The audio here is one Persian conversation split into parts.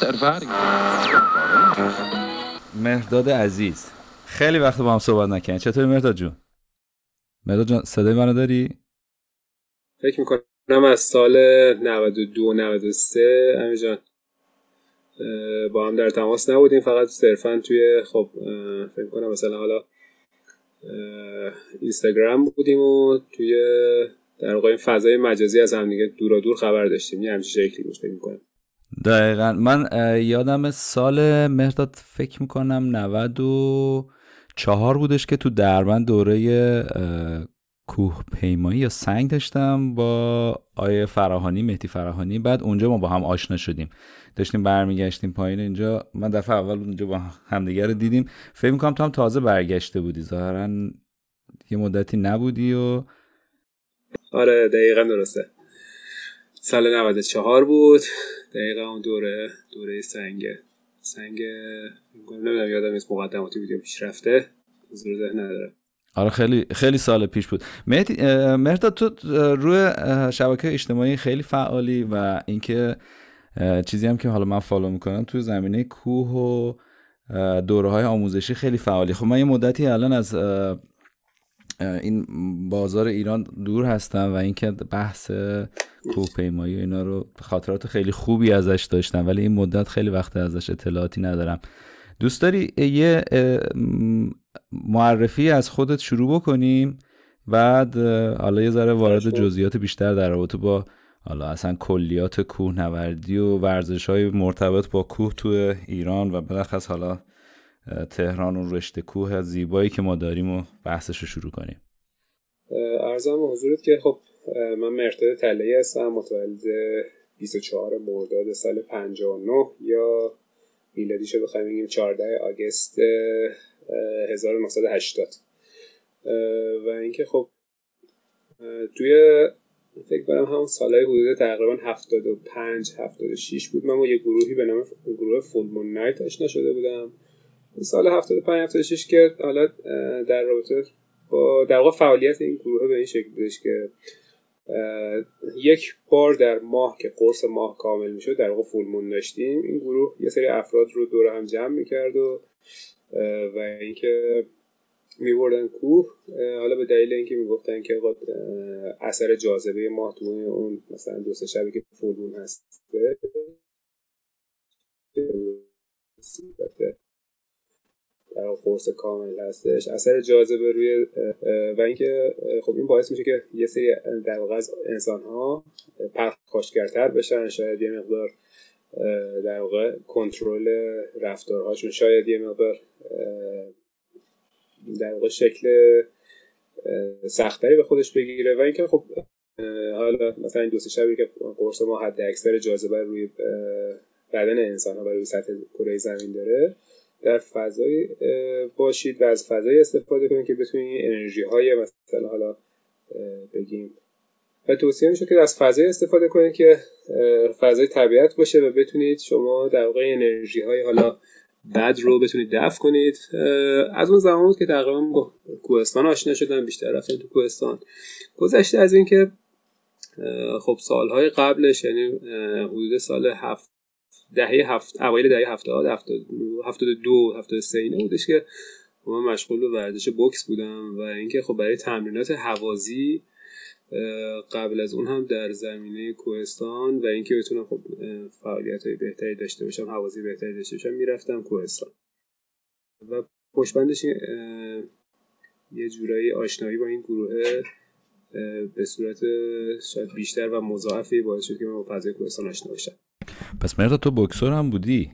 beste ervaring. مهرداد عزیز. خیلی وقت با هم صحبت نکنیم چطوری مهرداد جون؟ مهرداد جان صدای منو داری؟ فکر می‌کنم از سال 92 93 امیر جان با هم در تماس نبودیم. فقط صرفا توی خب فکر کنم مثلا حالا اینستاگرام بودیم و توی در واقع فضای مجازی از هم دیگه دورا دور خبر داشتیم. یه همچین شکلی بود فکر می‌کنم. دقیقا. من یادم سال مهرداد فکر می‌کنم 94 بودش که تو دربند دوره کوه پیمایی یا سنگ داشتم با آیه فراهانی مهدی فراهانی. بعد اونجا ما با هم آشنا شدیم. داشتیم برمیگشتیم پایین اینجا. من دفعه اول اونجا با همدیگه رو دیدیم. فکر می‌کنم تو هم تازه برگشته بودی. ظاهرا یه مدتی نبودی و آره دقیقا درسته. سال 94 بود. دقیقا اون دوره دوره سنگ سنگ نمی‌دونم یادم نیست مقدماتی ویدیو پیش رفته حضور ذهن نداره. آره خیلی خیلی سال پیش بود. مهداد تو روی شبکه اجتماعی خیلی فعالی و اینکه چیزی هم که حالا من فالو می‌کنم تو زمینه کوه و دوره های آموزشی خیلی فعالی. خب من یه مدتی الان از این بازار ایران دور هستم و اینکه بحث کوهپیمایی و اینا رو خاطرات خیلی خوبی ازش داشتم ولی این مدت خیلی وقت ازش اطلاعاتی ندارم. دوست داری یه معرفی از خودت شروع بکنیم؟ بعد حالا یه ذره وارد جزئیات بیشتر در رابطه با حالا اصلا کلیات کوهنوردی و ورزش های مرتبط با کوه تو ایران و بلخص حالا تهران و رشته کوه زیبایی که ما داریم و بحثش رو شروع کنیم. ارزم حضورت که خب من مرتد تلهی هستم متولد 24 مرداد سال 59 یا میلادیشو بخوایم بگیم 14 آگست 1980 و اینکه خب توی فکر کنم همون سالهای حدود تقریبا 75 76 بود. من با یه گروهی به نام گروه فولمون نایت آشنا شده بودم. سال 75 76 که حالا در رابطه با در واقع فعالیت این گروه به این شکل بودش که یک بار در ماه که قرص ماه کامل می‌شد در واقع فولمون داشتیم. این گروه یه سری افراد رو دور هم جمع می‌کرد و و اینکه میبردن کوه حالا به دلیل اینکه می‌گفتن که اثر جاذبه ماه تو اون مثلا دو سه شبی که فولمون هست قرص کامل هستش. اثر جاذبه روی و اینکه خب این باعث میشه که یه سری در واقع از انسان ها پرخاشگرتر بشن. شاید یه مقدار در واقع کنترل رفتارهاشون شاید یه مقدار در واقع شکل سختری به خودش بگیره. و اینکه خب حالا مثلا این دو سه شبی که قرص ما حد اکثر جاذبه روی بدن انسان ها و روی سطح کره زمین داره در فضای باشید و از فضای استفاده کنید که بتونید انرژی های مثلا حالا بگیم. و توصیه میشه که از فضای استفاده کنید که فضای طبیعت باشه و بتونید شما در واقع انرژی های حالا بد رو بتونید دفع کنید. از اون زمان بود که تقریبا با کوهستان آشنا شدن بیشتر رفتن تو کوهستان. گذشته از اینکه خب سالهای قبلش یعنی حدود سال هفت دهه هفت اوایل دهه هفتاد هفتاد دو هفتاد سه اینه بودش که من مشغول به ورزش بوکس بودم و اینکه خب برای تمرینات هوازی قبل از اون هم در زمینه کوهستان و اینکه بتونم خب فعالیت های بهتری داشته باشم حوازی بهتری داشته باشم می‌رفتم کوهستان. و پشبندش یه جورایی آشنایی با این گروه به صورت شاید بیشتر و مضاعفی باعث شد که من با فضای کوهستان آشنا باشم پس مردا تو بکسور هم بودی؟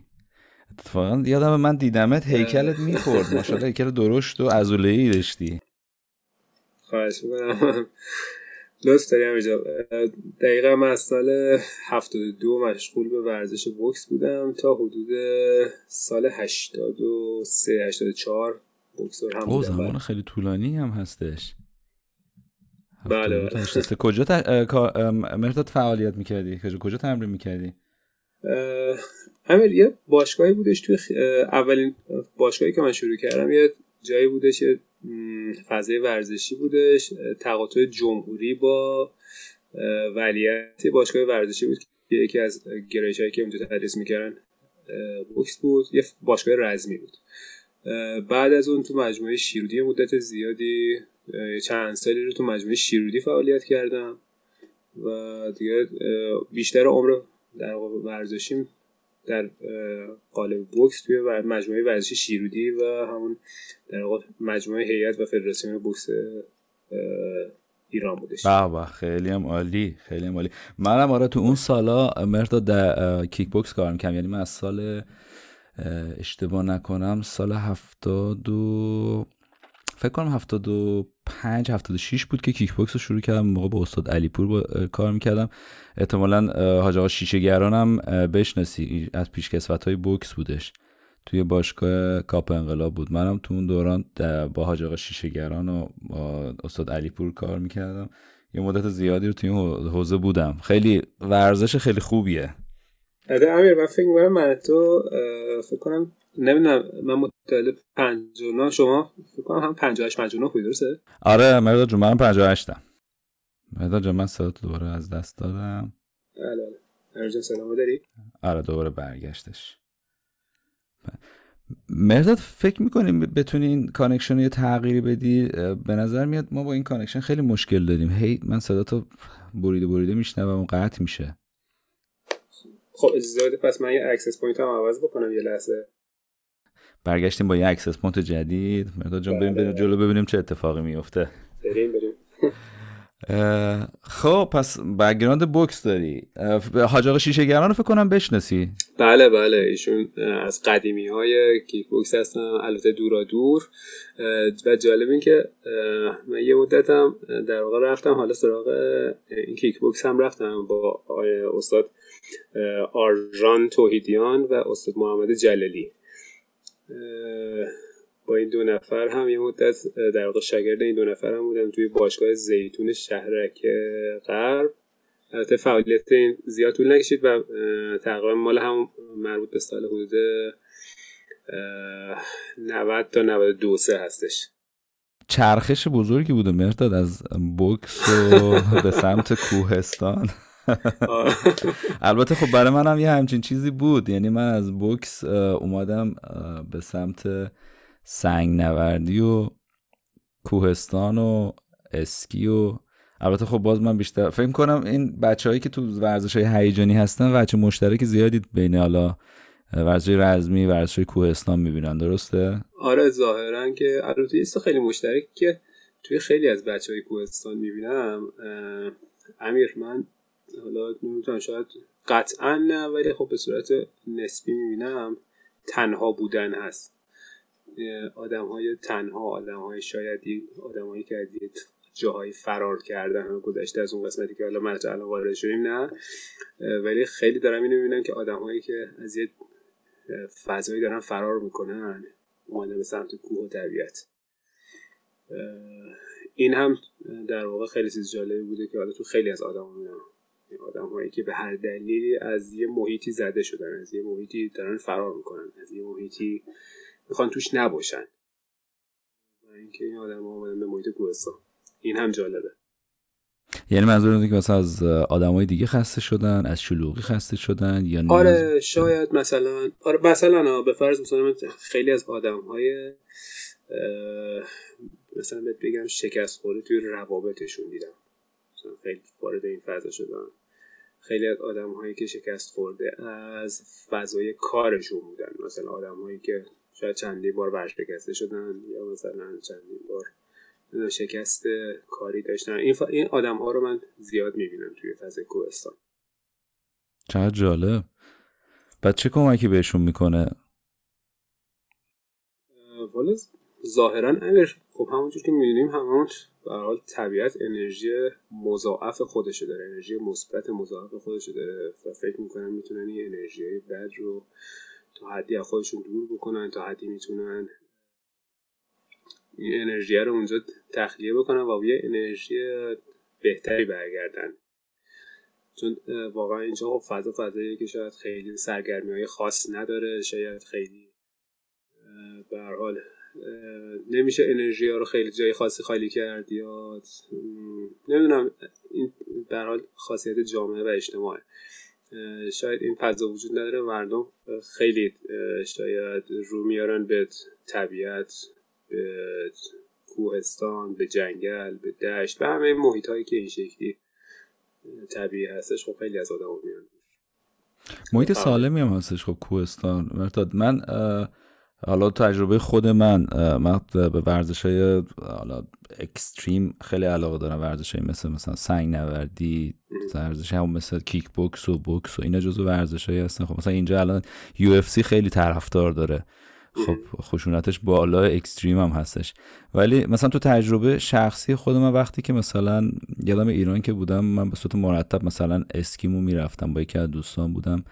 اتفاقا یادم من دیدمت هیکلت می‌خورد. ماشاءالله هیکل درشت و ازوله ای داشتی. خواهش می‌کنم. لطف داری اینجا. دقیقا من از سال 72 مشغول به ورزش بوکس بودم تا حدود سال 83 84 بوکسور هم بودم. زمان. خیلی طولانی هم هستش. بله. کجا ت... مرداد فعالیت می‌کردی؟ کجا تمرین می‌کردی؟ همین یه باشگاهی بودش توی اولین باشگاهی که من شروع کردم یه جایی بودش فضای ورزشی بودش تقاطع جمهوری با ولیت باشگاه ورزشی بود که یکی از گرایش هایی که اونجا تدریس می‌کردن بوکس بود یه باشگاه رزمی بود. بعد از اون تو مجموعه شیرودی مدت زیادی چند سالی رو تو مجموعه شیرودی فعالیت کردم و دیگه بیشتر عمر در ورزشیم در قالب بوکس توی مجموعه ورزشی شیرودی و همون در واقع مجموعه هیئت و فدراسیون بوکس ایران بودش. به خیلی هم عالی خیلی هم عالی. منم آره تو اون سالا مرداد در کیک بوکس کار می‌کنم یعنی من از سال اشتباه نکنم سال هفتاد و فکر کنم هفتاد و پنج هفتاد و شیش بود که کیک بوکس رو شروع کردم موقع با استاد علیپور با کار می‌کردم. احتمالا حاج آقا شیشه گرانم بشناسی از پیشکسوت های بوکس بودش. توی باشگاه کاپ انقلاب بود. منم تو اون دوران با حاج آقا شیشه گران و با استاد علیپور کار می‌کردم. یه مدت زیادی رو توی این حوزه بودم. خیلی ورزش خیلی خوبیه. آره امیر من فکر من تو فکر کنم نمی‌دونم من متولد 59 شما فکر کنم هم 58 59 بودی درسته؟ آره مردا جون من 58 ام مردا جون من سال دوباره از دست دادم. بله بله. سلام داری؟ آره دوباره برگشتش. مرداد فکر می‌کنیم بتونی این connection یه تغییری بدی؟ به نظر میاد ما با این connection خیلی مشکل داریم. هی من صدا تو بریده بریده میشنوم و قطع میشه. خب اجازه بده پس من یه access point هم عوض بکنم یه لحظه. برگشتیم با یه access point جدید. مرداد جان بریم بریم جلو ببینیم چه اتفاقی میفته. بریم بریم. خب پس background بوکس داری. حاج شیشه رو فکر کنم بشناسی. بله بله. ایشون از قدیمی های کیک بوکس هستن البته دورا دور و جالب این که من یه مدتم در واقع رفتم حالا سراغ این کیک بوکس هم رفتم با استاد آرژان توحیدیان و استاد محمد جلالی. با این دو نفر هم یه مدت در واقع شاگرد این دو نفر هم بودم توی باشگاه زیتون شهرک غرب. البته فعالیت این زیاد طول نکشید و تقریبا مال هم مربوط به سال حدود 90 تا 92 سه هستش. چرخش بزرگی بوده مرداد از بوکس و به سمت کوهستان. البته خب برای من هم یه همچین چیزی بود. یعنی من از بوکس اومدم به سمت سنگ نوردی و کوهستان و اسکی و البته خب باز من بیشتر فکر کنم این بچههایی که تو ورزش های هیجانی هستن بچه مشترک زیادی بین حالا ورزش رزمی ورزش کوهستان می‌بینن. درسته؟ آره ظاهرا که البته یه خیلی مشترک که توی خیلی از بچه های کوهستان می‌بینم امیر من حالا نمی‌تونم شاید قطعا نه ولی خب به صورت نسبی می‌بینم تنها بودن هست. آدم های تنها آدم های شاید آدم هایی که از جاهایی فرار کردن گذشته از اون قسمتی که حالا من الان وارد شدیم نه. ولی خیلی دارم اینو می‌بینم که آدم هایی که از یه فضایی دارن فرار می‌کنن اومده به سمت کوه و طبیعت. این هم در واقع خیلی چیز جالبی بوده که حالا تو خیلی از آدم ها آدم هایی که به هر دلیلی از یه محیطی زده شدن از یه محیطی دارن فرار می‌کنن از یه محیطی می‌خوان توش نباشن. و اینکه این آدم ها آمدن به محیط کوهستان. این هم جالبه. یعنی منظور اینه که مثلا از های دیگه خسته شدن از شلوغی خسته شدن یا آره شاید مثلا آره مثلا به فرض مثلا خیلی از آدم های مثلا بهت بگم شکست خورده توی روابطشون دیدم. مثلا خیلی وارد این فضا شدن خیلی از آدم هایی که شکست خورده از فضای کارشون بودن. مثلا آدم هایی که شاید چندی بار ورشکسته شدن یا مثلا چندی بار شکست کاری داشتن. این, ف... این آدم ها رو من زیاد می‌بینم توی فضای کوهستان. چقدر جالب. بعد چه کمکی بهشون می‌کنه؟ والا ظاهرا امیر خب همونجور که می‌دونیم همون به حال طبیعت انرژی مضاعف خودشه داره. انرژی مثبت مضاعف خودشه داره و فکر می‌کنم می‌تونن این انرژی بد رو تا حدی از خودشون دور بکنن تا حدی می‌تونن این انرژی رو اونجا تخلیه بکنن و یه انرژی بهتری برگردن. چون واقعا اینجا خب فضا فضاییه که شاید خیلی سرگرمی های خاص نداره شاید خیلی به حال نمیشه انرژی ها رو خیلی جای خاصی خالی کرد یا نمی‌دونم این به حال خاصیت جامعه و اجتماعه. شاید این فضا وجود نداره مردم خیلی شاید رو میارن به طبیعت به کوهستان به جنگل به دشت به همه محیط هایی که این شکلی طبیعی هستش خب خیلی از آدم میان. محیط سالمی هم هستش خب کوهستان. من حالا تجربه خود من من به ورزش های حالا extreme خیلی علاقه دارم ورزش های مثل مثلا سنگ نوردی ورزش هم مثل کیک بوکس و بوکس و اینا جزو ورزش های هستن. خب مثلا اینجا الان UFC خیلی طرفدار داره. خب خشونتش بالا extreme هم هستش. ولی مثلا تو تجربه شخصی خود من وقتی که مثلا یادم ایران که بودم من به صورت مرتب مثلا اسکیمو می‌رفتم با یکی از دوستان بودم.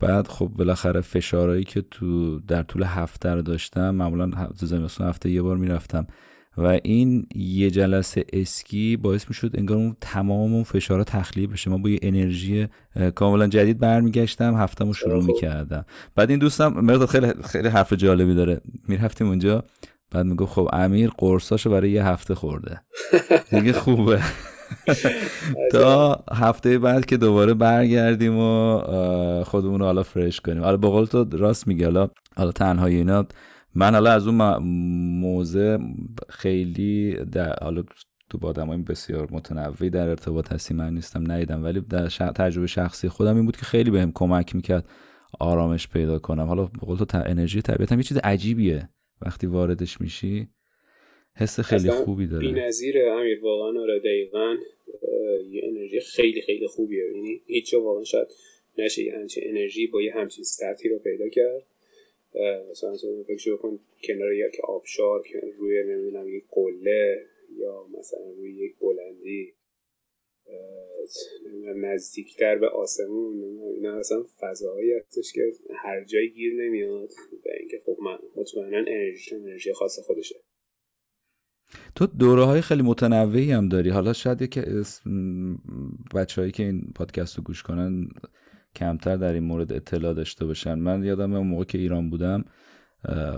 بعد خب بالاخره فشارهایی که تو در طول هفته رو داشتم معمولا زمستون هفته یه بار می‌رفتم. و این یه جلسه اسکی باعث می‌شد انگار اون تمام اون فشارها تخلیه بشه. ما با یه انرژی کاملا جدید برمیگشتم هفتهمو شروع می‌کردم. بعد این دوستم مرد خیلی خیلی حرف جالبی داره. می‌رفتیم اونجا بعد میگو خب امیر قرصاشو برای یه هفته خورده. دیگه خوبه. تا هفته بعد که دوباره برگردیم و خودمون رو حالا فرش کنیم. حالا بقول تو راست میگه حالا حالا تنهایی اینا. من حالا از اون موزه خیلی در حالا تو با آدمای بسیار متنوعی در ارتباط هستی من نیستم ندیدم. ولی در تجربه شخصی خودم این بود که خیلی بهم کمک می‌کرد آرامش پیدا کنم. حالا بقول تو انرژی طبیعت هم یه چیز عجیبیه. وقتی واردش میشی حس خیلی خوبی داره. بی‌نظیر امیر واقعا آره دقیقاً یه انرژی خیلی خیلی خوبیه. یعنی هیچ واقعا شاید نشه یه همچین انرژی با یه همچین سطحی رو پیدا کرد. مثلا فکر کن کنار یک آبشار روی نمی‌دونم یک قله یا مثلا روی یک بلندی نزدیکتر به آسمون اینا اصلا فضاهایی هستش که هر جایی گیر نمیاد. و اینکه خب من مطمئنا انرژی انرژی خاص خودشه. تو دوره های خیلی متنوعی هم داری. حالا شاید که بچههایی که این پادکست رو گوش کنن کمتر در این مورد اطلاع داشته باشن. من یادم اون موقع که ایران بودم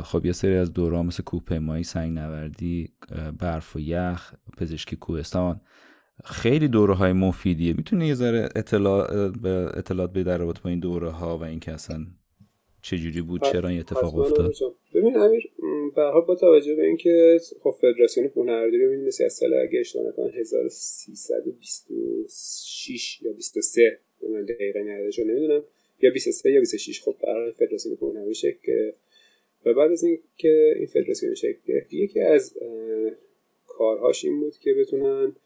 خب یه سری از دوره مثل کوهپیمایی سنگ نوردی برف و یخ پزشکی کوهستان خیلی دوره های مفیدیه. می‌تونی یه ذره اطلاع اطلاعات به در با این دوره ها و اینکه اصلا چجوری بود؟ چرا این اتفاق افتاد؟ ببین امیر به حال با توجه به اینکه خب فدراسیون کوهنوردی رو ببینید مثل از سال اگه اشتباه نکنم 1326 یا 23 من دقیقا نهادش رو نمی‌دونم یا 23 یا 26 خب برای فدراسیون کوهنوردی شکل و بعد از اینکه این فدراسیون شکل گرفت یکی از کارهاش این بود که بتونن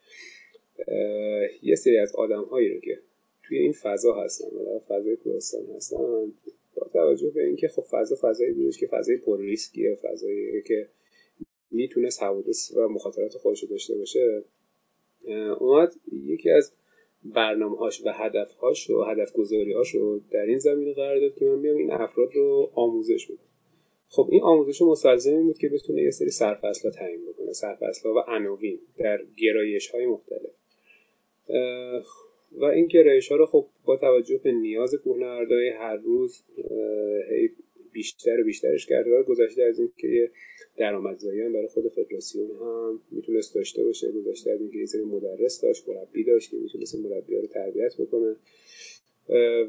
یه سری از آدم هایی رو که توی این فضا هستن و فضای کوهستان هستن با توجه به اینکه خب فضا فضایی بودش که فضای پر ریسکیه فضایی که می‌تونست حوادث و مخاطرات خودش رو داشته باشه اومد یکی از برنامه هاش و هدف هاش و هدف گذاری هاش رو در این زمینه قرار داد که من بیام این افراد رو آموزش بدم. خب این آموزش مستلزم بود که بتونه یه سری سرفصل تعیین بکنه سرفصل و عناوین در گرایش های مختلف و این گرایش ها رو خب با توجه به نیاز کوهنوردای هر روز بیشتر و بیشترش کرده و گذشته از این که یه درآمدزایی هم برای خود فدراسیون هم می‌تونست داشته باشه گذشته از اینکه یه مدرس داشت مربی داشت که می‌تونست مربی رو تربیت بکنه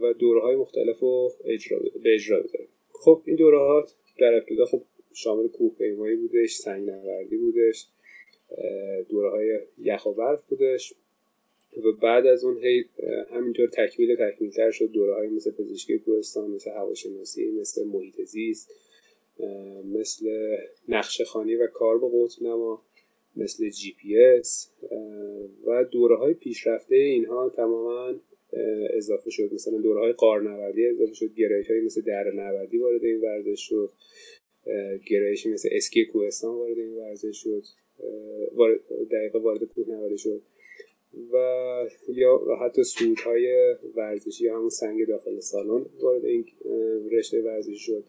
و دوره های مختلف رو اجرا به اجرا بذاره خب این دوره ها در ابتدا خب شامل کوه پیمایی بودش سنگ نوردی بودش دوره های یخ و برف بودش. و بعد از اون هی همینطور تکمیل تکمیل تر شد. دوره های مثل پزشکی کوهستان مثل هواشناسی مثل محیط زیست مثل نقشه خوانی و کار با قطب نما مثل جی پی اس و دوره های پیشرفته اینها تماما اضافه شد. مثلا دوره های قارنوردی اضافه شد. گرایش های مثل در نوردی وارد این ورزش شد. گرایشی مثل اسکی کوهستان وارد این ورزش شد. دقیقه وارد کوهنوردی شد. و یا حتی سودهای ورزشی همون سنگ داخل سالن وارد این رشته ورزشی شد.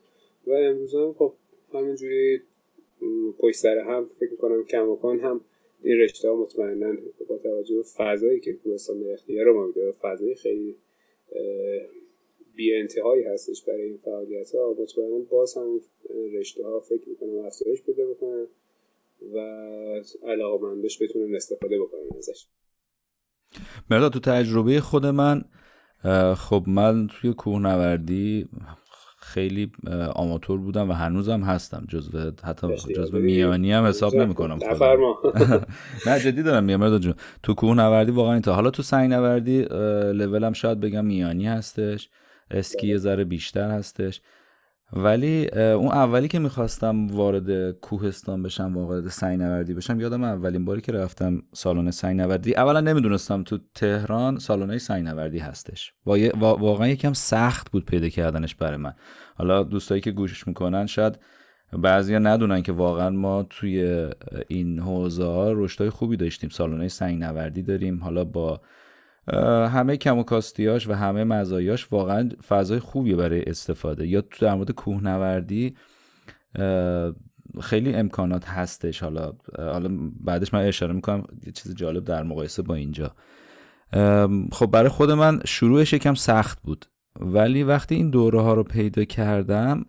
و امروز هم خب همینجوری پشت سر هم فکر کنم کماکان هم این رشته ها مطمئنا با توجه به فضایی که کوهستان در اختیار ما میده فضای خیلی بی انتهایی هستش برای این فعالیت ها مطمئنا باز هم رشته ها فکر می‌کنم افزایش پیدا بکنن و علاقه مندش بتونن استفاده بکنن ازش. مردا تو تجربه خود من خب من توی کوهنوردی خیلی آماتور بودم و هنوزم هستم. جزو حتی جزو میانی هم حساب نمی‌کنم. نه جدی دارم میام جون. تو کوهنوردی واقعا اینطور. حالا تو سنگ نوردی لولم شاید بگم میانی هستش اسکی یه ذره بیشتر هستش. ولی اون اولی که می‌خواستم وارد کوهستان بشم وارد سنگ نوردی بشم یادم اولین باری که رفتم سالن سنگ نوردی اولا نمی‌دونستم تو تهران سالن سنگ نوردی هستش واقعا یکم سخت بود پیدا کردنش برای من. حالا دوستایی که گوشش می‌کنن شاید بعضیا ندونن که واقعا ما توی این حوزه ها رشدهای خوبی داشتیم. سالن سنگ نوردی داریم حالا با همه کم و کاستیاش و همه مزایاش واقعا فضای خوبی برای استفاده. یا تو در مورد کوهنوردی خیلی امکانات هستش. حالا حالا بعدش من اشاره می‌کنم یه چیز جالب در مقایسه با اینجا. خب برای خود من شروعش یکم سخت بود. ولی وقتی این دوره ها رو پیدا کردم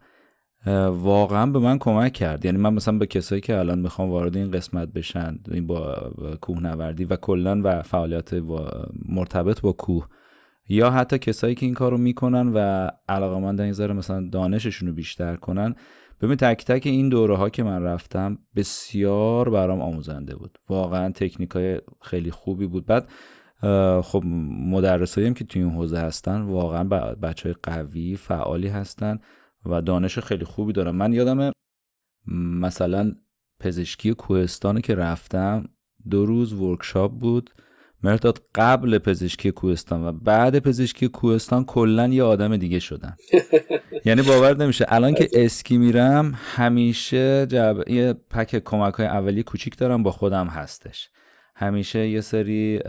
واقعا به من کمک کرد. یعنی من مثلا به کسایی که الان می‌خوام وارد این قسمت بشن این با کوهنوردی و کلا و فعالیت مرتبط با کوه یا حتی کسایی که این کارو می‌کنن و علاقه این ذره مثلا دانششون رو بیشتر کنن ببین تک تک این دوره ها که من رفتم بسیار برام آموزنده بود. واقعا تکنیک های خیلی خوبی بود. بعد خب مدرسایی هم که توی این حوزه هستن واقعا بچه های قوی فعالی هستن. و دانش خیلی خوبی دارم. من یادم مثلا پزشکی کوهستان که رفتم دو روز ورکشاپ بود. مرتاد قبل پزشکی کوهستان و بعد پزشکی کوهستان کلا یه آدم دیگه شدم یعنی باور نمیشه. الان که اسکی میرم همیشه. یه پک کمک های اولی کوچیک دارم با خودم هستش. همیشه یه سری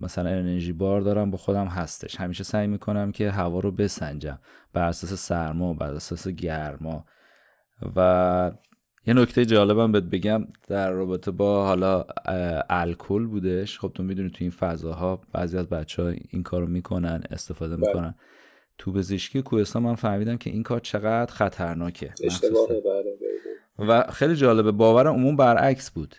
مثلا انرژی بار دارم با خودم هستش. همیشه سعی می‌کنم که هوا رو بسنجم بر اساس سرما بر اساس گرما. و یه نکته جالبم بهت بگم در رابطه با حالا الکل بودش. خب تو می‌دونی تو این فضاها بعضی از بچه ها این کارو می‌کنن استفاده بله. می‌کنن. تو پزشکی کوهستان من فهمیدم که این کار چقدر خطرناکه. بله، و خیلی جالبه باورم عموم برعکس بود.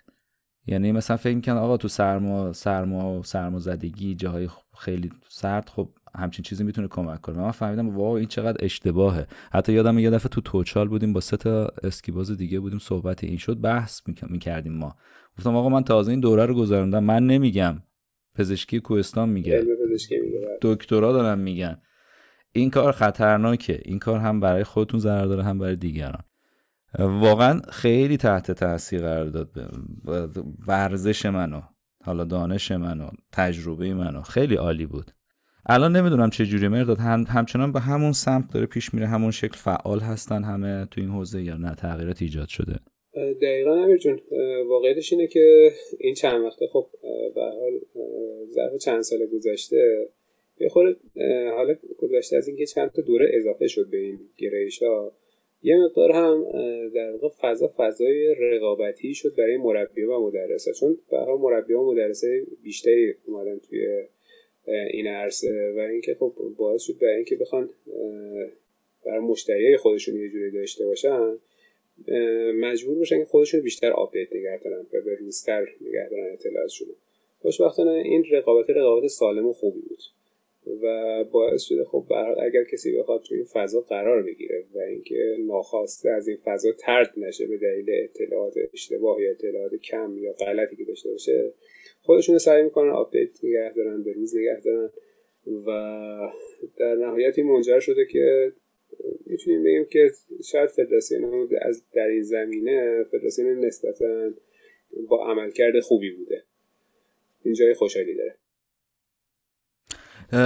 یعنی مثلا فکر می‌کنن آقا تو سرما سرما و سرمازدگی جاهای خیلی سرد خب همچین چیزی می‌تونه کمک کنه. من فهمیدم واو این چقدر اشتباهه. حتی یادم یه دفعه تو توچال بودیم با سه تا اسکیباز دیگه بودیم صحبت این شد بحث می‌کردیم ما. گفتم آقا من تازه این دوره رو گذروندم. من نمیگم. پزشکی کوهستان میگه بله. دکترا دارن میگن. این کار خطرناکه. این کار هم برای خودتون ضرر داره هم برای دیگران. واقعا خیلی تحت تاثیر قرار داد ورزش منو حالا دانش منو تجربه منو. خیلی عالی بود. الان نمی‌دونم چه جوری مرداد هم همچنان به همون سمت داره پیش میره همون شکل فعال هستن همه تو این حوزه یا نه تغییرات ایجاد شده. دقیقا امیر جون واقعیتش اینه که این چند وقته خب به حال ظرف چند سال گذشته یه خورده حالا گذشته از اینکه چند تا دوره اضافه شد به این گرایش ها یه مقدار هم در واقع فضا فضای رقابتی شد برای مربی و مدرسه. چون به مربی و مدرسه بیشتری اومدن توی این عرصه و اینکه خب باعث شد برای اینکه بخوان برای مشتری خودشون یه جوری داشته باشن مجبور باشن که خودشون بیشتر آپدیت نگه دارن و به روزتر نگه دارن خوشبختانه این رقابت رقابت سالم و خوبی بود. و باعث شده خب اگر کسی بخواد تو این فضا قرار بگیره و اینکه ناخواسته از این فضا ترد نشه به دلیل اطلاعات اشتباه یا اطلاعات کم یا غلطی که داشته باشه خودشون سعی می‌کنن آپدیت نگه دارن به روز نگه دارن و در نهایت این منجر شده که می‌تونیم بگیم که شاید فدراسیون از در این زمینه فدراسیون نسبتا با عملکرد خوبی بوده. این جای خوشحالی داره.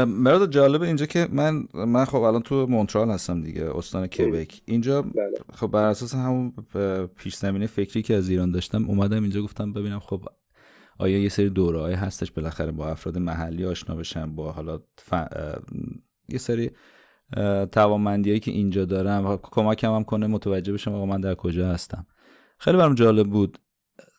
مراد جالب اینجا که من من خب الان تو مونترال هستم دیگه استان کبک اینجا بله. خب بر اساس همون پیش زمینه فکری که از ایران داشتم اومدم اینجا گفتم ببینم خب آیا یه سری دوره هستش بالاخره با افراد محلی آشنا بشم با حالا یه سری توانمندیایی که اینجا دارم کمکم هم کنه متوجه بشم آقا من در کجا هستم. خیلی برام جالب بود.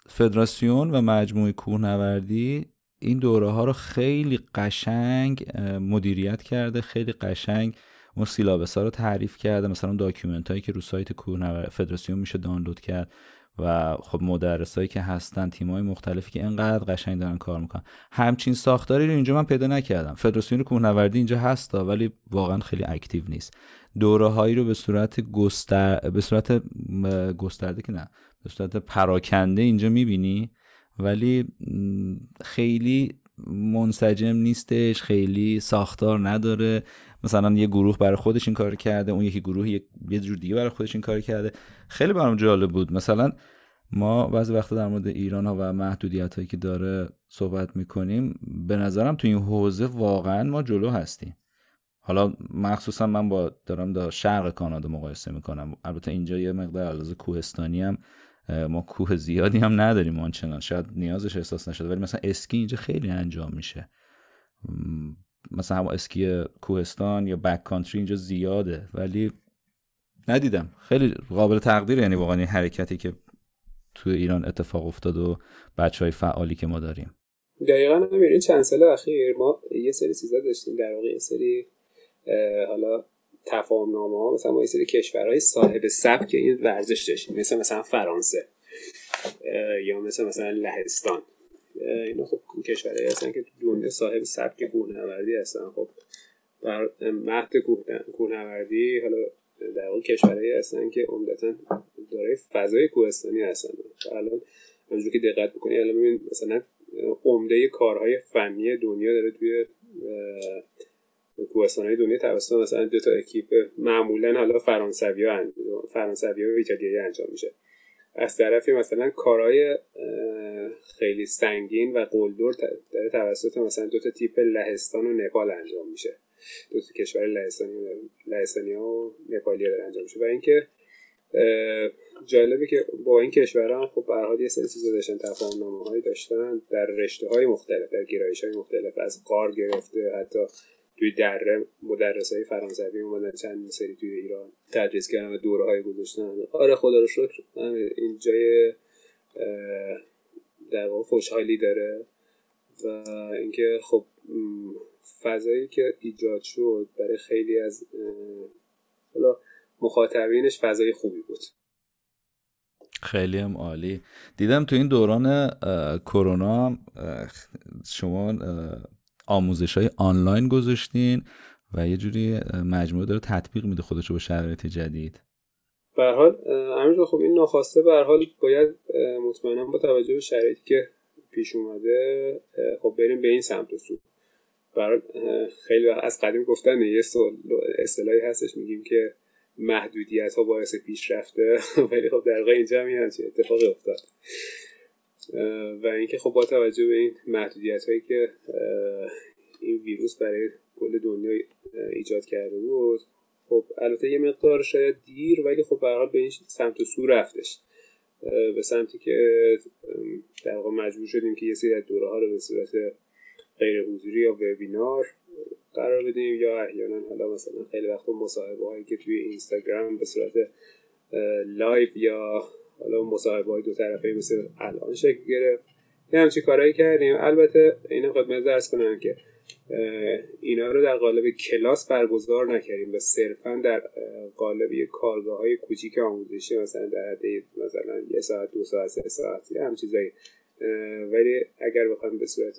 فدراسیون و مجموعه کوهنوردی این دوره ها رو خیلی قشنگ مدیریت کرده خیلی قشنگ اون syllabus ها رو تعریف کرده. مثلا document هایی که رو سایت کوه فدراسیون میشه دانلود کرد و خب مدرسایی که هستن تیمای مختلفی که اینقدر قشنگ دارن کار می‌کنن. همچین ساختاری رو اینجا من پیدا نکردم. فدراسیون کوهنوردی اینجا هستا ولی واقعا خیلی active نیست. دوره هایی رو به صورت گستر به صورت گسترده که نه به صورت پراکنده اینجا می‌بینی؟ ولی خیلی منسجم نیستش خیلی ساختار نداره. مثلا یه گروه برای خودش این کار کرده اون یکی گروه یه جور دیگه برای خودش این کار کرده. خیلی برام جالب بود. مثلا ما بعضی وقتا در مورد ایران ها و محدودیت هایی که داره صحبت می‌کنیم به نظرم تو این حوزه واقعا ما جلو هستیم. حالا مخصوصا من با دارم دا شرق کانادا مقایسه می‌کنم. البته اینجا یه مقدار علاوه کوهستانی هم ما کوه زیادی هم نداریم آنچنان. شاید نیازش احساس نشده ولی مثلا اسکی اینجا خیلی انجام میشه. مثلا هم اسکی کوهستان یا بک کانتری اینجا زیاده ولی ندیدم. خیلی قابل تقدیر یعنی واقعا این حرکتی که تو ایران اتفاق افتاد و بچه های فعالی که ما داریم. دقیقا هم چند سال اخیر ما یه سری چیزا داشتیم در واقع یه سری حالا تفاهم نامه ها مثلا ما یه سری کشورهای صاحب سبک این ورزش داشتیم. مثل مثلا فرانسه یا مثل مثلا لهستان. اینا خب کشورهایی هستن که دنیا صاحب سبک کوهنوردی هستن. خب بر مهد کوهنوردی حالا در واقع کشورهایی هستن که عمدتا دارای فضای کوهستانی هستن. الان همونجور که دقت بکنی الان ببین مثلا عمده کارهای فنی دنیا داره توی کوهستان های دنیا توسط مثلا دو تا اکیپ معمولا حالا فرانسوی ها فرانسوی و ایتالیایی انجام میشه. از طرفی مثلا کارهای خیلی سنگین و قلدر داره توسط مثلا دو تا تیپ لهستان و نپال انجام میشه. دو تا کشور لهستانی لهستانی ها و نپالی داره انجام میشه. و اینکه جالبه که با این کشورها خب به حال یه سری چیزا داشتن تفاهم نامه داشتن در رشته های مختلف در گرایش های مختلف از قار گرفته حتی توی دره مدرس های فرانسوی اومدن چند سری توی ایران تدریس کردن و دوره های گذاشتن. آره خدا رو شکر. این جای در واقع خوشحالی داره و اینکه خب فضایی که ایجاد شد برای خیلی از حالا مخاطبینش فضای خوبی بود. خیلی هم عالی. دیدم تو این دوران کرونا شما آموزش های آنلاین گذاشتین و یه جوری مجموعه داره تطبیق میده خودش به شرایط جدید. به حال همینجور خب این ناخواسته به حال باید مطمئنا با توجه به شرایطی که پیش اومده خب بریم به این سمت و سو. برای خیلی از قدیم گفتن یه اصطلاحی هستش میگیم که محدودیت ها باعث پیشرفته. ولی خب در واقع اینجا هم اتفاقی افتاد. و اینکه خب با توجه به این محدودیت هایی که این ویروس برای کل دنیا ایجاد کرده بود خب البته یه مقدار شاید دیر ولی خب به به این سمت و سو رفتش. به سمتی که در واقع مجبور شدیم که یه سری از دوره ها رو به صورت غیر حضوری یا وبینار قرار بدیم یا احیانا حالا مثلا خیلی وقت مصاحبه هایی که توی اینستاگرام به صورت لایو یا حالا مصاحبه های دو طرفه مثل الان شکل گرفت. یه همچی کارهایی کردیم. البته اینا خدمتت عرض کنم که اینا رو در قالب کلاس برگزار نکردیم و صرفا در قالب کارگاه های کوچیک آموزشی مثلا در حد مثلا یه ساعت دو ساعت سه ساعت یه همچیزایی. ولی اگر بخوایم به صورت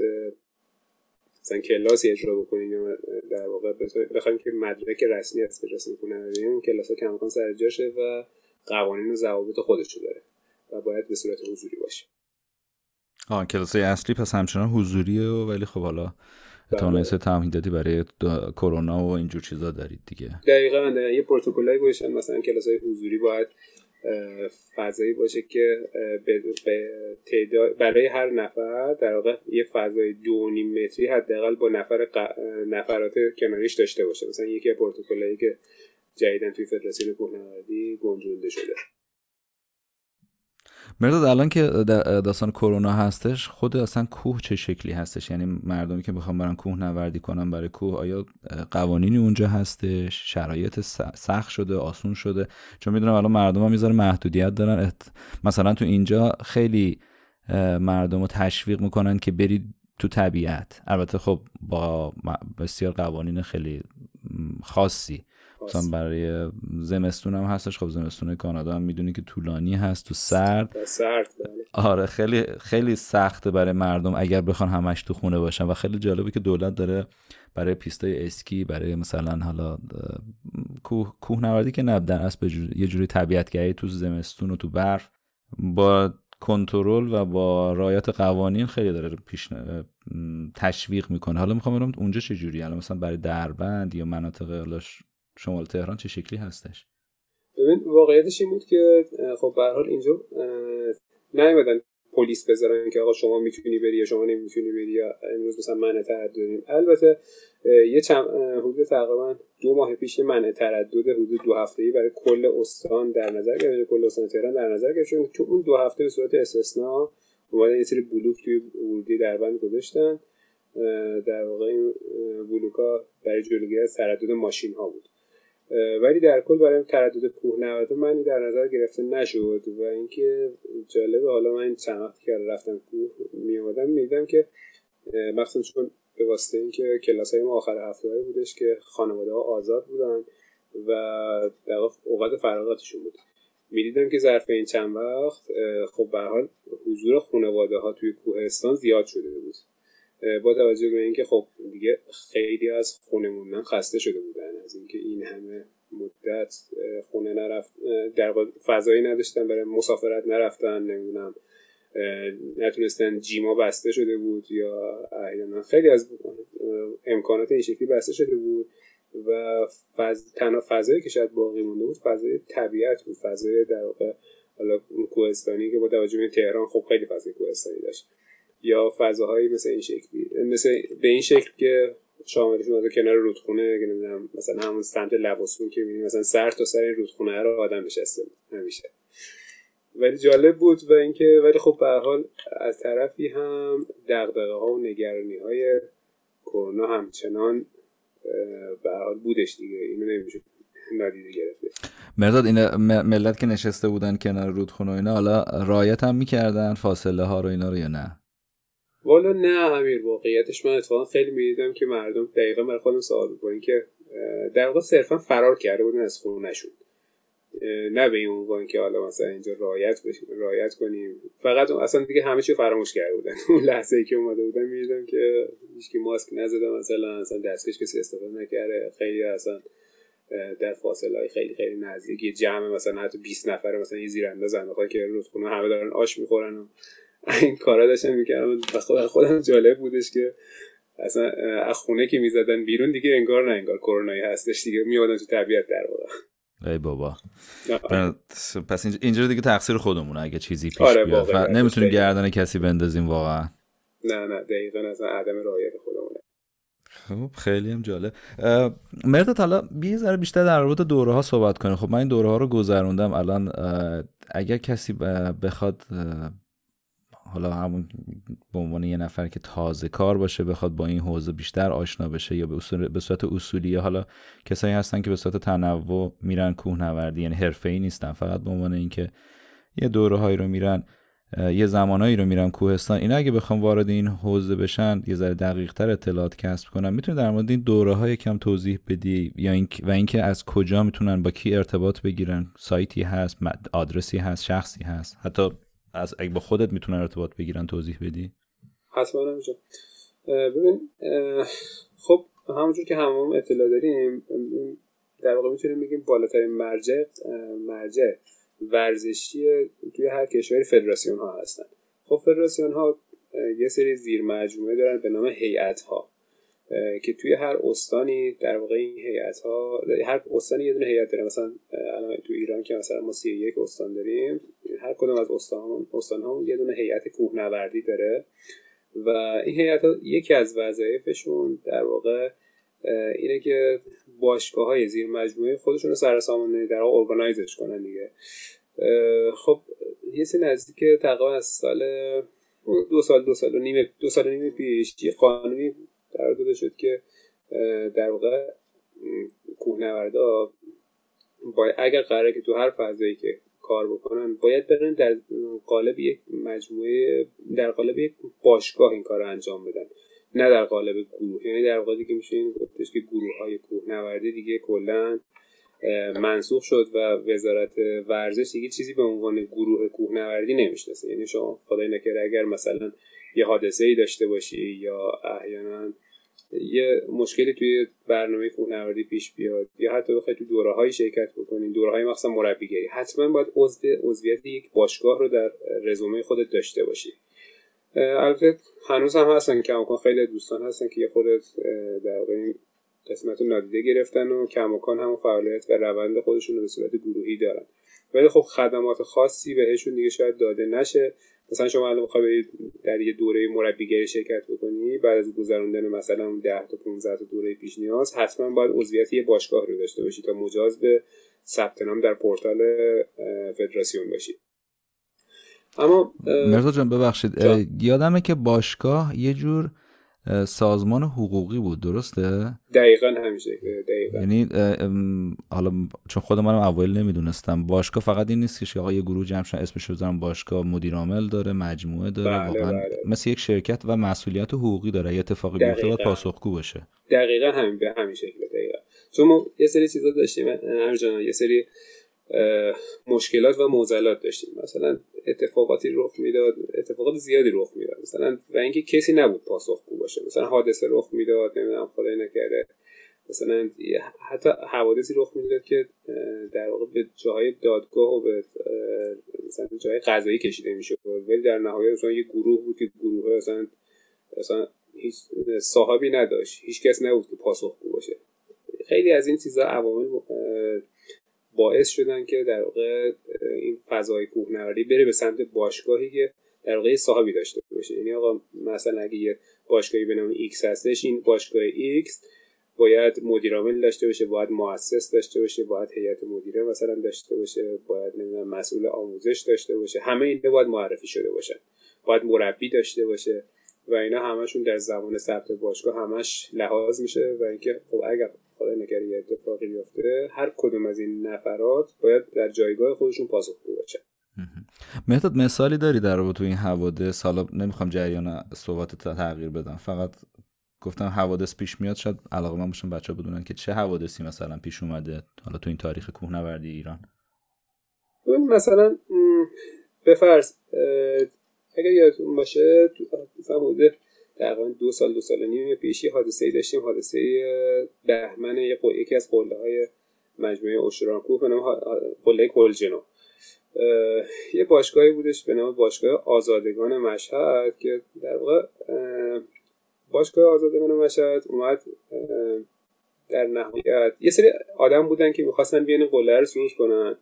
مثلا کلاسی اجرا بکنیم یا در واقع بخوایم که مدرک رسمی از فدراسیون کنیم کلاس ها کمکان سر جاشه و قوانین و ضوابط خودشو داره و باید به صورت حضوری باشه. آه کلاس اصلی پس همچنان حضوریه و ولی خب حالا اتمانیس بله. تمهیداتی برای کرونا و اینجور چیزا دارید دیگه. دقیقا یه پروتکلایی گوشن مثلا کلاس های حضوری باید فضایی باشه که برای هر نفر در واقع یه فضای دو نیم متری حداقل با نفر نفرات کناریش داشته باشه. مثلا یکی پروتکلایی که جدیدن توی فدراسیون کوهنوردی گنجونده شده. مرداد الان که داستان کرونا هستش خود اصلا کوه چه شکلی هستش؟ یعنی مردمی که بخوام برن کوه نوردی کنن برای کوه آیا قوانینی اونجا هستش؟ شرایط سخت شده آسون شده؟ چون می‌دونم الان مردم هم می‌ذاره محدودیت دارن. مثلا تو اینجا خیلی مردم رو تشویق می‌کنن که برید تو طبیعت. البته خب با بسیار قوانین خیلی خاصی. مثلا برای زمستون هم هستش. خب زمستون کانادا هم می‌دونی که طولانی هست تو سرد. سرد بله. آره خیلی خیلی سخته برای مردم اگر بخوان همش تو خونه باشن. و خیلی جالبه که دولت داره برای پیستای اسکی برای مثلا حالا کوه کوهنوردی که نه در اصل یه جوری طبیعتگری تو زمستون و تو برف با کنترل و با رعایت قوانین خیلی داره پیش تشویق می‌کنه. حالا می‌خوام ببینم اونجا چه جوری الان مثلا برای دربند یا مناطق شمال تهران چه شکلی هستش؟ ببین واقعیتش این بود که خب به حال اینجا نیومدن پلیس بذارن که آقا شما می‌تونی بری یا شما نمی‌تونی بری یا امروز مثلا منع تردد داریم. البته یه چند حدود تقریبا دو ماه پیش منع تردد حدود دو هفته ای برای کل استان در نظر گرفته کل استان تهران در نظر گرفته تو اون دو هفته به صورت استثنا اومدن یه سری بلوک توی ورودی دربند گذاشتن. در واقع این بلوکا برای جلوگیری از تردد ماشین ها بود. ولی در کل برای تردد کوهنوردا من در نظر گرفته نشد و اینکه جالبه حالا من چند وقتی که رفتم کوه می اومدم میدم که مخصوصا چون به واسطه اینکه کلاس های ما آخر هفته بودش که خانواده ها آزاد بودن و در اوقات فراغتشون بود. می‌دیدم که ظرف این چند وقت خب به حال حضور خانواده ها توی کوهستان زیاد شده بود. با توجه به اینکه خب دیگه خیلی از خونه موندن خسته شده بودن. از اینکه این همه مدت خونه نرفت در فضایی نداشتن برای مسافرت نرفتن نمی‌دونم نتونستن جیما بسته شده بود یا احیانا خیلی از امکانات این شکلی بسته شده بود و فض... تنها فضایی که شاید باقی مونده بود فضای طبیعت بود فضای در واقع حالا کوهستانی که با توجه به تهران خب خیلی فضای کوهستانی داشت. یا فضاهایی مثل این شکلی مثل به این شکل که شاملشون از کنار رودخونه که نمی‌دونم مثلا همون سمت لباسون که می‌بینیم مثلا سر تا سر این رودخونه رو آدم نشسته همیشه. ولی جالب بود و اینکه ولی خب به حال از طرفی هم دغدغه ها و نگرانی های کرونا همچنان به حال بودش دیگه. اینو نمیشه نادیده گرفته. مرداد این ملت که نشسته بودن کنار رودخونه و اینا حالا رایت هم می‌کردن؟ فاصله ها رو اینا رو یا نه؟ والا نه امیر واقعیتش من اتفاقا خیلی می‌دیدم که مردم دقیقا برای خودم سوال با اینکه در واقع صرفا فرار کرده بودن از خونه نشون نه به این عنوان که حالا مثلا اینجا رایت بشیم رایت کنیم. فقط اصلا دیگه همه چی فراموش کرده بودن. اون لحظه ای که اومده بودن می‌دیدم که هیچ ماسک نزده مثلا اصلا دستکش کسی استفاده نکرده. خیلی اصلا در فاصله های خیلی خیلی نزدیکی جمع مثلا حتی 20 نفره مثلا یه زیرانداز انداخته که رودخونه همه دارن آش می‌خورن و این کارا داشتن می‌کردم. و خودم جالب بودش که اصلا از خونه که می‌زدن بیرون دیگه انگار نه انگار کرونایی هستش دیگه. میادن تو طبیعت در واقع. ای بابا. پس اینجا دیگه تقصیر خودمونه اگه چیزی پیش آره بیاد. نمی‌تونیم گردن کسی بندازیم واقعا. نه نه دقیقا اصلا عدم رعایت خودمونه. خب خیلی هم جالب. مرد حالا بی ذره بیشتر در رابطه دوره ها صحبت کنیم. خب من این دوره ها رو گذروندم. الان اگر کسی بخواد حالا همون به عنوان یه نفر که تازه کار باشه بخواد با این حوزه بیشتر آشنا بشه یا به صورت اصولی حالا کسایی هستن که به صورت تنوع میرن کوهنوردی یعنی ای نیستن. فقط به عنوان اینکه یه دوره هایی رو میرن یه زمانایی رو میرن کوهستان. اینا اگه بخوام وارد این حوزه بشن یه ذره دقیق تر اطلاعات کسب کنن می‌تونی در مورد این دوره های کم توضیح بدی یا این و اینکه از کجا می‌تونن با کی ارتباط بگیرن؟ سایتی هست آدرسی هست شخصی هست. حتی از اگه با خودت می‌تونن ارتباط بگیرن توضیح بدی؟ حتما نمیشه ببین خب همونجور که همون اطلاع داریم در واقع می‌تونیم بگیم بالاترین مرجع مرجع ورزشی توی هر کشوری فدراسیون ها هستن. خب فدراسیون ها یه سری زیر مجموعه دارن به نام هیئت ها که توی هر استانی در واقع این هیئت ها هر استانی یه دونه هیئت داره. مثلا الان تو ایران که مثلا ما 31 استان داریم هر کدوم از استان استان ها یه دونه هیئت کوهنوردی داره و این هیئت یکی از وظایفشون در واقع اینه که باشگاه های زیر مجموعه خودشون رو سر سامانه در واقع ارگانایزش کنن دیگه. خب یه سری نزدیک تقریبا از سال دو سال دو سال و نیم دو سال و نیم پیش یه قانونی قرار داده شد که در واقع کوهنوردا باید اگر قراره که تو هر فضایی که کار بکنن باید برن در قالب یک مجموعه در قالب یک باشگاه این کار رو انجام بدن. نه در قالب گروه. یعنی در واقع دیگه میشه این گفتش که گروه های کوهنوردی دیگه کلا منسوخ شد و وزارت ورزش دیگه چیزی به عنوان گروه کوهنوردی نمی‌شناسه. یعنی شما خدای نکرده اگر مثلا یه حادثه ای داشته باشی یا احیانا یه مشکلی توی برنامه کوهنوردی پیش بیاد یا حتی بخوای تو دوره های شرکت بکنین دوره های مخصوصا مربیگری حتما باید عضو عضویت یک باشگاه رو در رزومه خودت داشته باشی. البته هنوز هم هستن کماکان خیلی دوستان هستن که یه خودت در واقع قسمت رو نادیده گرفتن و کماکان هم فعالیت و روند خودشون رو به صورت گروهی دارن. ولی خب خدمات خاصی بهشون دیگه شاید داده نشه. مثلا شما الان بخوای در یه دوره مربیگری شرکت بکنی بعد از گذراندن مثلا 10 تا 15 تا دوره پیش نیاز حتما باید عضویت یه باشگاه رو داشته باشی تا مجاز به ثبت نام در پورتال فدراسیون باشی. اما مرزا جان ببخشید یادمه که باشگاه یه جور سازمان حقوقی بود درسته؟ دقیقا همیشه دقیقا. یعنی حالا چون خود منم اول نمی‌دونستم باشگاه فقط این نیست که آقا یه گروه جمع شدن اسمش رو باشگاه مدیر عامل داره مجموعه داره بله واقعا بله. مثل یک شرکت و مسئولیت حقوقی داره یه اتفاقی بیفته باید پاسخگو باشه. دقیقا همین به همین شکل دقیقا. چون ما یه سری چیزا داشتیم هر یه سری مشکلات و معضلات داشتیم. مثلا اتفاقاتی رخ می‌داد اتفاقات زیادی رخ می‌داد. مثلا و اینکه کسی نبود پاسخگو باشه. مثلا حادثه رخ می‌داد نمی‌دونم خدای نکرده. مثلا حتی حوادثی رخ می‌داد که در واقع به جاهای دادگاه و به مثلا جای قضایی کشیده می‌شد. ولی در نهایت مثلا یه گروه بود که گروه مثلا مثلا هیچ صاحبی نداشت. هیچ کس نبود که پاسخگو باشه. خیلی از این چیزا عوامل باعث شدن که در واقع این فضای کوهنوردی بره به سمت باشگاهی که در واقع صاحبی داشته باشه. یعنی آقا مثلا اگه یه باشگاهی به نام X هستش این باشگاه X باید مدیر عامل داشته باشه باید مؤسس داشته باشه باید هیئت مدیره مثلا داشته باشه باید نمی‌دونم مسئول آموزش داشته باشه. همه اینا باید معرفی شده باشن. باید مربی داشته باشه و اینا همشون در زمان ثبت باشگاه همش لحاظ میشه و اینکه خب اگر خدا نگری یه اتفاقی بیفته هر کدوم از این نفرات باید در جایگاه خودشون پاسخگو باشن مهداد مثالی داری در رابطه این حوادث؟ حالا نمی‌خوام جریان صحبت تغییر بدم. فقط گفتم حوادث پیش میاد شاید علاقه من باشن بچه بدونن که چه حوادثی مثلا پیش اومده. حالا تو این تاریخ کوهنوردی ایران. مثلا به فرض اگر یادتون باشه مثلا تقریبا دو سال دو سال و نیم پیش یه حادثه ای داشتیم. حادثه بهمن یکی از قله های مجموعه اوشرانکوه به نام قله کلجنو یه باشگاهی بودش به نام باشگاه آزادگان مشهد که در واقع باشگاه آزادگان مشهد اومد در نهایت یه سری آدم بودن که می‌خواستن بیان قله رو صعود کنن.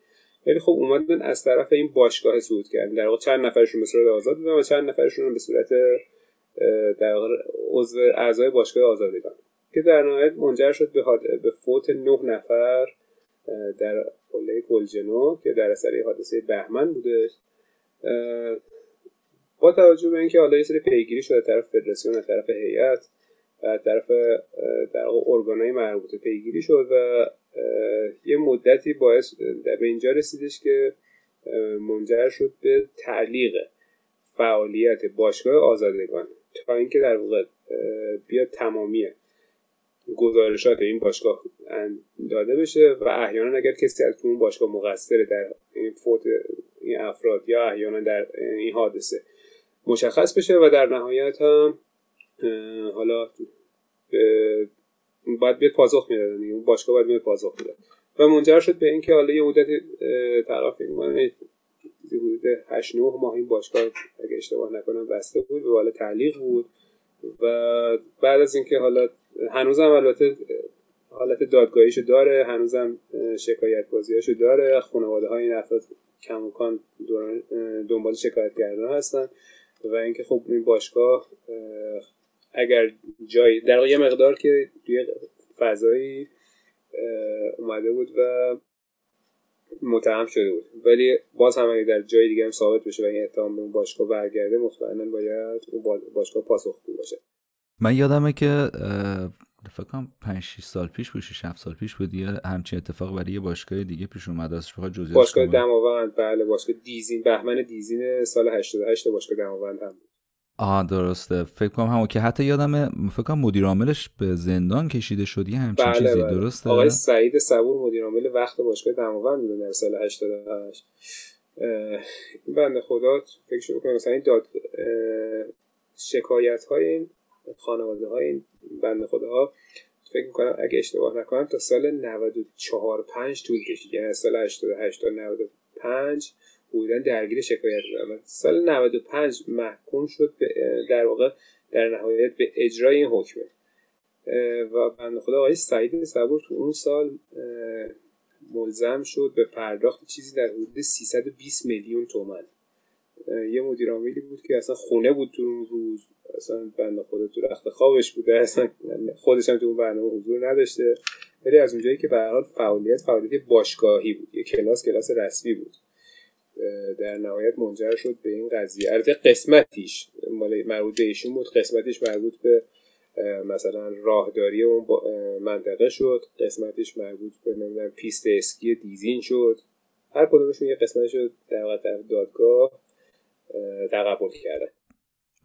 ولی خب اومدن از طرف این باشگاه صعود کردن. در واقع چند نفرشون به صورت آزاد بودن و چند نفرشون به صورت در عضو اعضای باشگاه آزادگان که در نهایت منجر شد به, به فوت نه نفر در قله کلجنو که در اثر حادثه بهمن بوده با توجه به اینکه حالا یه سری پیگیری شده طرف فدراسیون از طرف هیئت و طرف در ارگانهای مربوطه پیگیری شد و یه مدتی باعث به اینجا رسیدش که منجر شد به تعلیق فعالیت باشگاه آزادگان تا اینکه در واقع بیاد تمامی گزارشات این باشگاه داده بشه و احیانا اگر کسی از اون باشگاه مقصر در این فوت این افراد یا احیانا در این حادثه مشخص بشه و در نهایت هم حالا باید بیاد پاسخ می‌دادن اون باشگاه باید بیاد پاسخ می‌داد. و منجر شد به اینکه حالا یه مدت تقریبا حدود 8 9 ماه این باشگاه اگه اشتباه نکنم بسته بود و حالا تعلیق بود و بعد از اینکه حالا هنوزم البته حالت دادگاهیشو داره هنوزم شکایت بازیاشو داره خانواده های این افراد کموکان دنبال شکایت کردن هستن و اینکه خب این باشگاه اگر جای در یه مقدار که توی فضایی اومده بود و متهم شده بود. ولی باز هم اگه در جای دیگه هم ثابت بشه و این اتهام به اون باشگاه برگرده مطمئنا باید اون باشگاه پاسخگو باشه. من یادمه که فکر کنم 5 6 سال پیش بود 6 7 سال پیش بود یه همچین اتفاق برای یه باشگاه دیگه پیش اومد. از بخواد جزئیات باشگاه دماوند بله باشگاه دیزین بهمن دیزین سال 88 باشگاه دماوند هم بود. آه درسته. فکر کنم همون که حتی یادم فکر کنم مدیر عاملش به زندان کشیده شد یه همچین بله چیزی بله. درسته؟ آقای سعید صبور مدیر عامل وقت باشگاه دماوند بوده در سال 88 این بنده خدا فکر شروع کنم مثلا این داد شکایت های این خانواده های این بنده خدا فکر می‌کنم اگه اشتباه نکنم تا سال 94 5 طول کشید. یعنی سال 88 تا 95 بودن درگیر شکایت بودن سال 95 محکوم شد در واقع در نهایت به اجرای این حکمه و بنده خدا آقای سعید صبور تو اون سال ملزم شد به پرداخت چیزی در حدود 320 میلیون تومن یه مدیر عاملی بود که اصلا خونه بود تو اون روز. اصلا بنده خدا تو رخت خوابش بوده. اصلا خودش هم تو اون برنامه حضور نداشته. ولی از اونجایی که به فعالیت فعالیت باشگاهی بود. یه کلاس کلاس رسمی بود. در نهایت منجر شد به این قضیه. البته قسمتیش مربوط به ایشون بود قسمتیش مربوط به مثلا راهداری اون منطقه شد قسمتش مربوط به نمی‌دونم پیست اسکی دیزین شد. هر کدومشون یه قسمتش شد در دادگاه تقبل کرده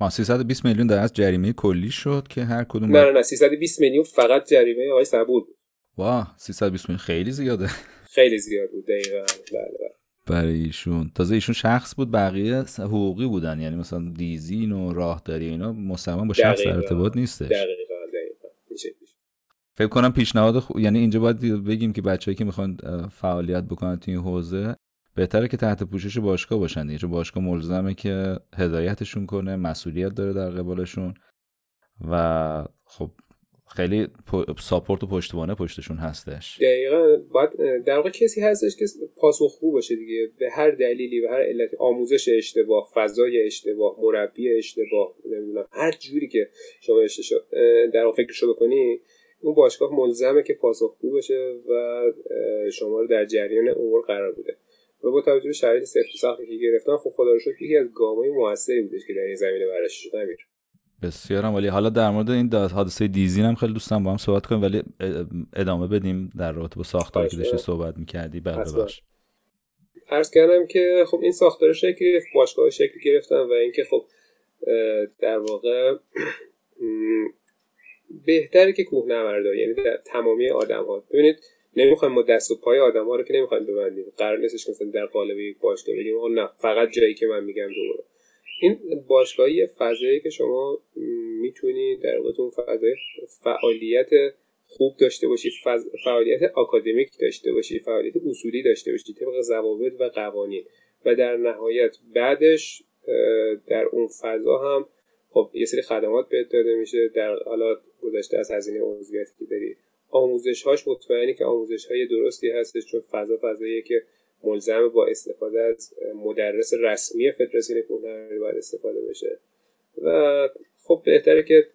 ما 320 میلیون در از جریمه کلی شد که هر کدوم نه نه نه 320 میلیون فقط جریمه آقای صبور بود. واه 320 میلیون خیلی زیاده. خیلی زیاد بود دقیقاً. بله بله. برای ایشون. تازه ایشون شخص بود بقیه حقوقی بودن. یعنی مثلا دیزین و راهداری اینا مستقیما با شخص در ارتباط نیستش. دقیقاً دقیقاً. فکر کنم پیشنهاد خو... یعنی اینجا باید بگیم که بچه‌ای که می‌خوان فعالیت بکنن تو این حوزه بهتره که تحت پوشش باشگاه باشن دیگه. چون باشگاه ملزمه که هدایتشون کنه مسئولیت داره در قبالشون. و خب خیلی ساپورت و پشتوانه پشتشون هستش. دقیقا. باید در واقع کسی هستش که پاسخگو باشه دیگه. به هر دلیلی و هر علتی. آموزش اشتباه فضای اشتباه مربی اشتباه نمی‌دونم. هر جوری که شما در واقع فکرشو بکنی اون باشگاه ملزمه که پاسخگو باشه و شما رو در جریان امور قرار بوده و با توجه به شرایط سفت و سختی که گرفتن خب خدا رو شکر یکی از گامای موثری بودش که در این زمینه برش شد. امیر. بسیارم ولی حالا در مورد این حادثه دیزین هم خیلی دوستم با هم صحبت کنیم ولی ادامه بدیم در رابطه با ساختاری که داشتی صحبت می‌کردی. بعد باش عرض کردم که خب این ساختار شکل گرفت باشگاه شکل گرفتن و اینکه خب در واقع بهتره که کوهنوردا یعنی در تمامی آدم ها ببینید نمی‌خوایم ما دست و پای آدم ها رو که نمی‌خوایم ببندیم. قرار نیستش که مثلا در قالب یک باشگاه بگیم نه فقط جایی که من میگم دوره این باشگاهی فضایی که شما می‌تونید در اون فضای فعالیت خوب داشته باشید فعالیت آکادمیک داشته باشید فعالیت اصولی داشته باشید طبق ضوابط و قوانین. و در نهایت بعدش در اون فضا هم خب یه سری خدمات بهت داده میشه. در حالا گذشته از هزینه عضویتی که داری. آموزش هاش مطمئنی که آموزش های درستی هستش چون فضا فضاییه که ملزم با استفاده از مدرس رسمی فدراسیون کوهنوردی باید استفاده بشه. و خب بهتره که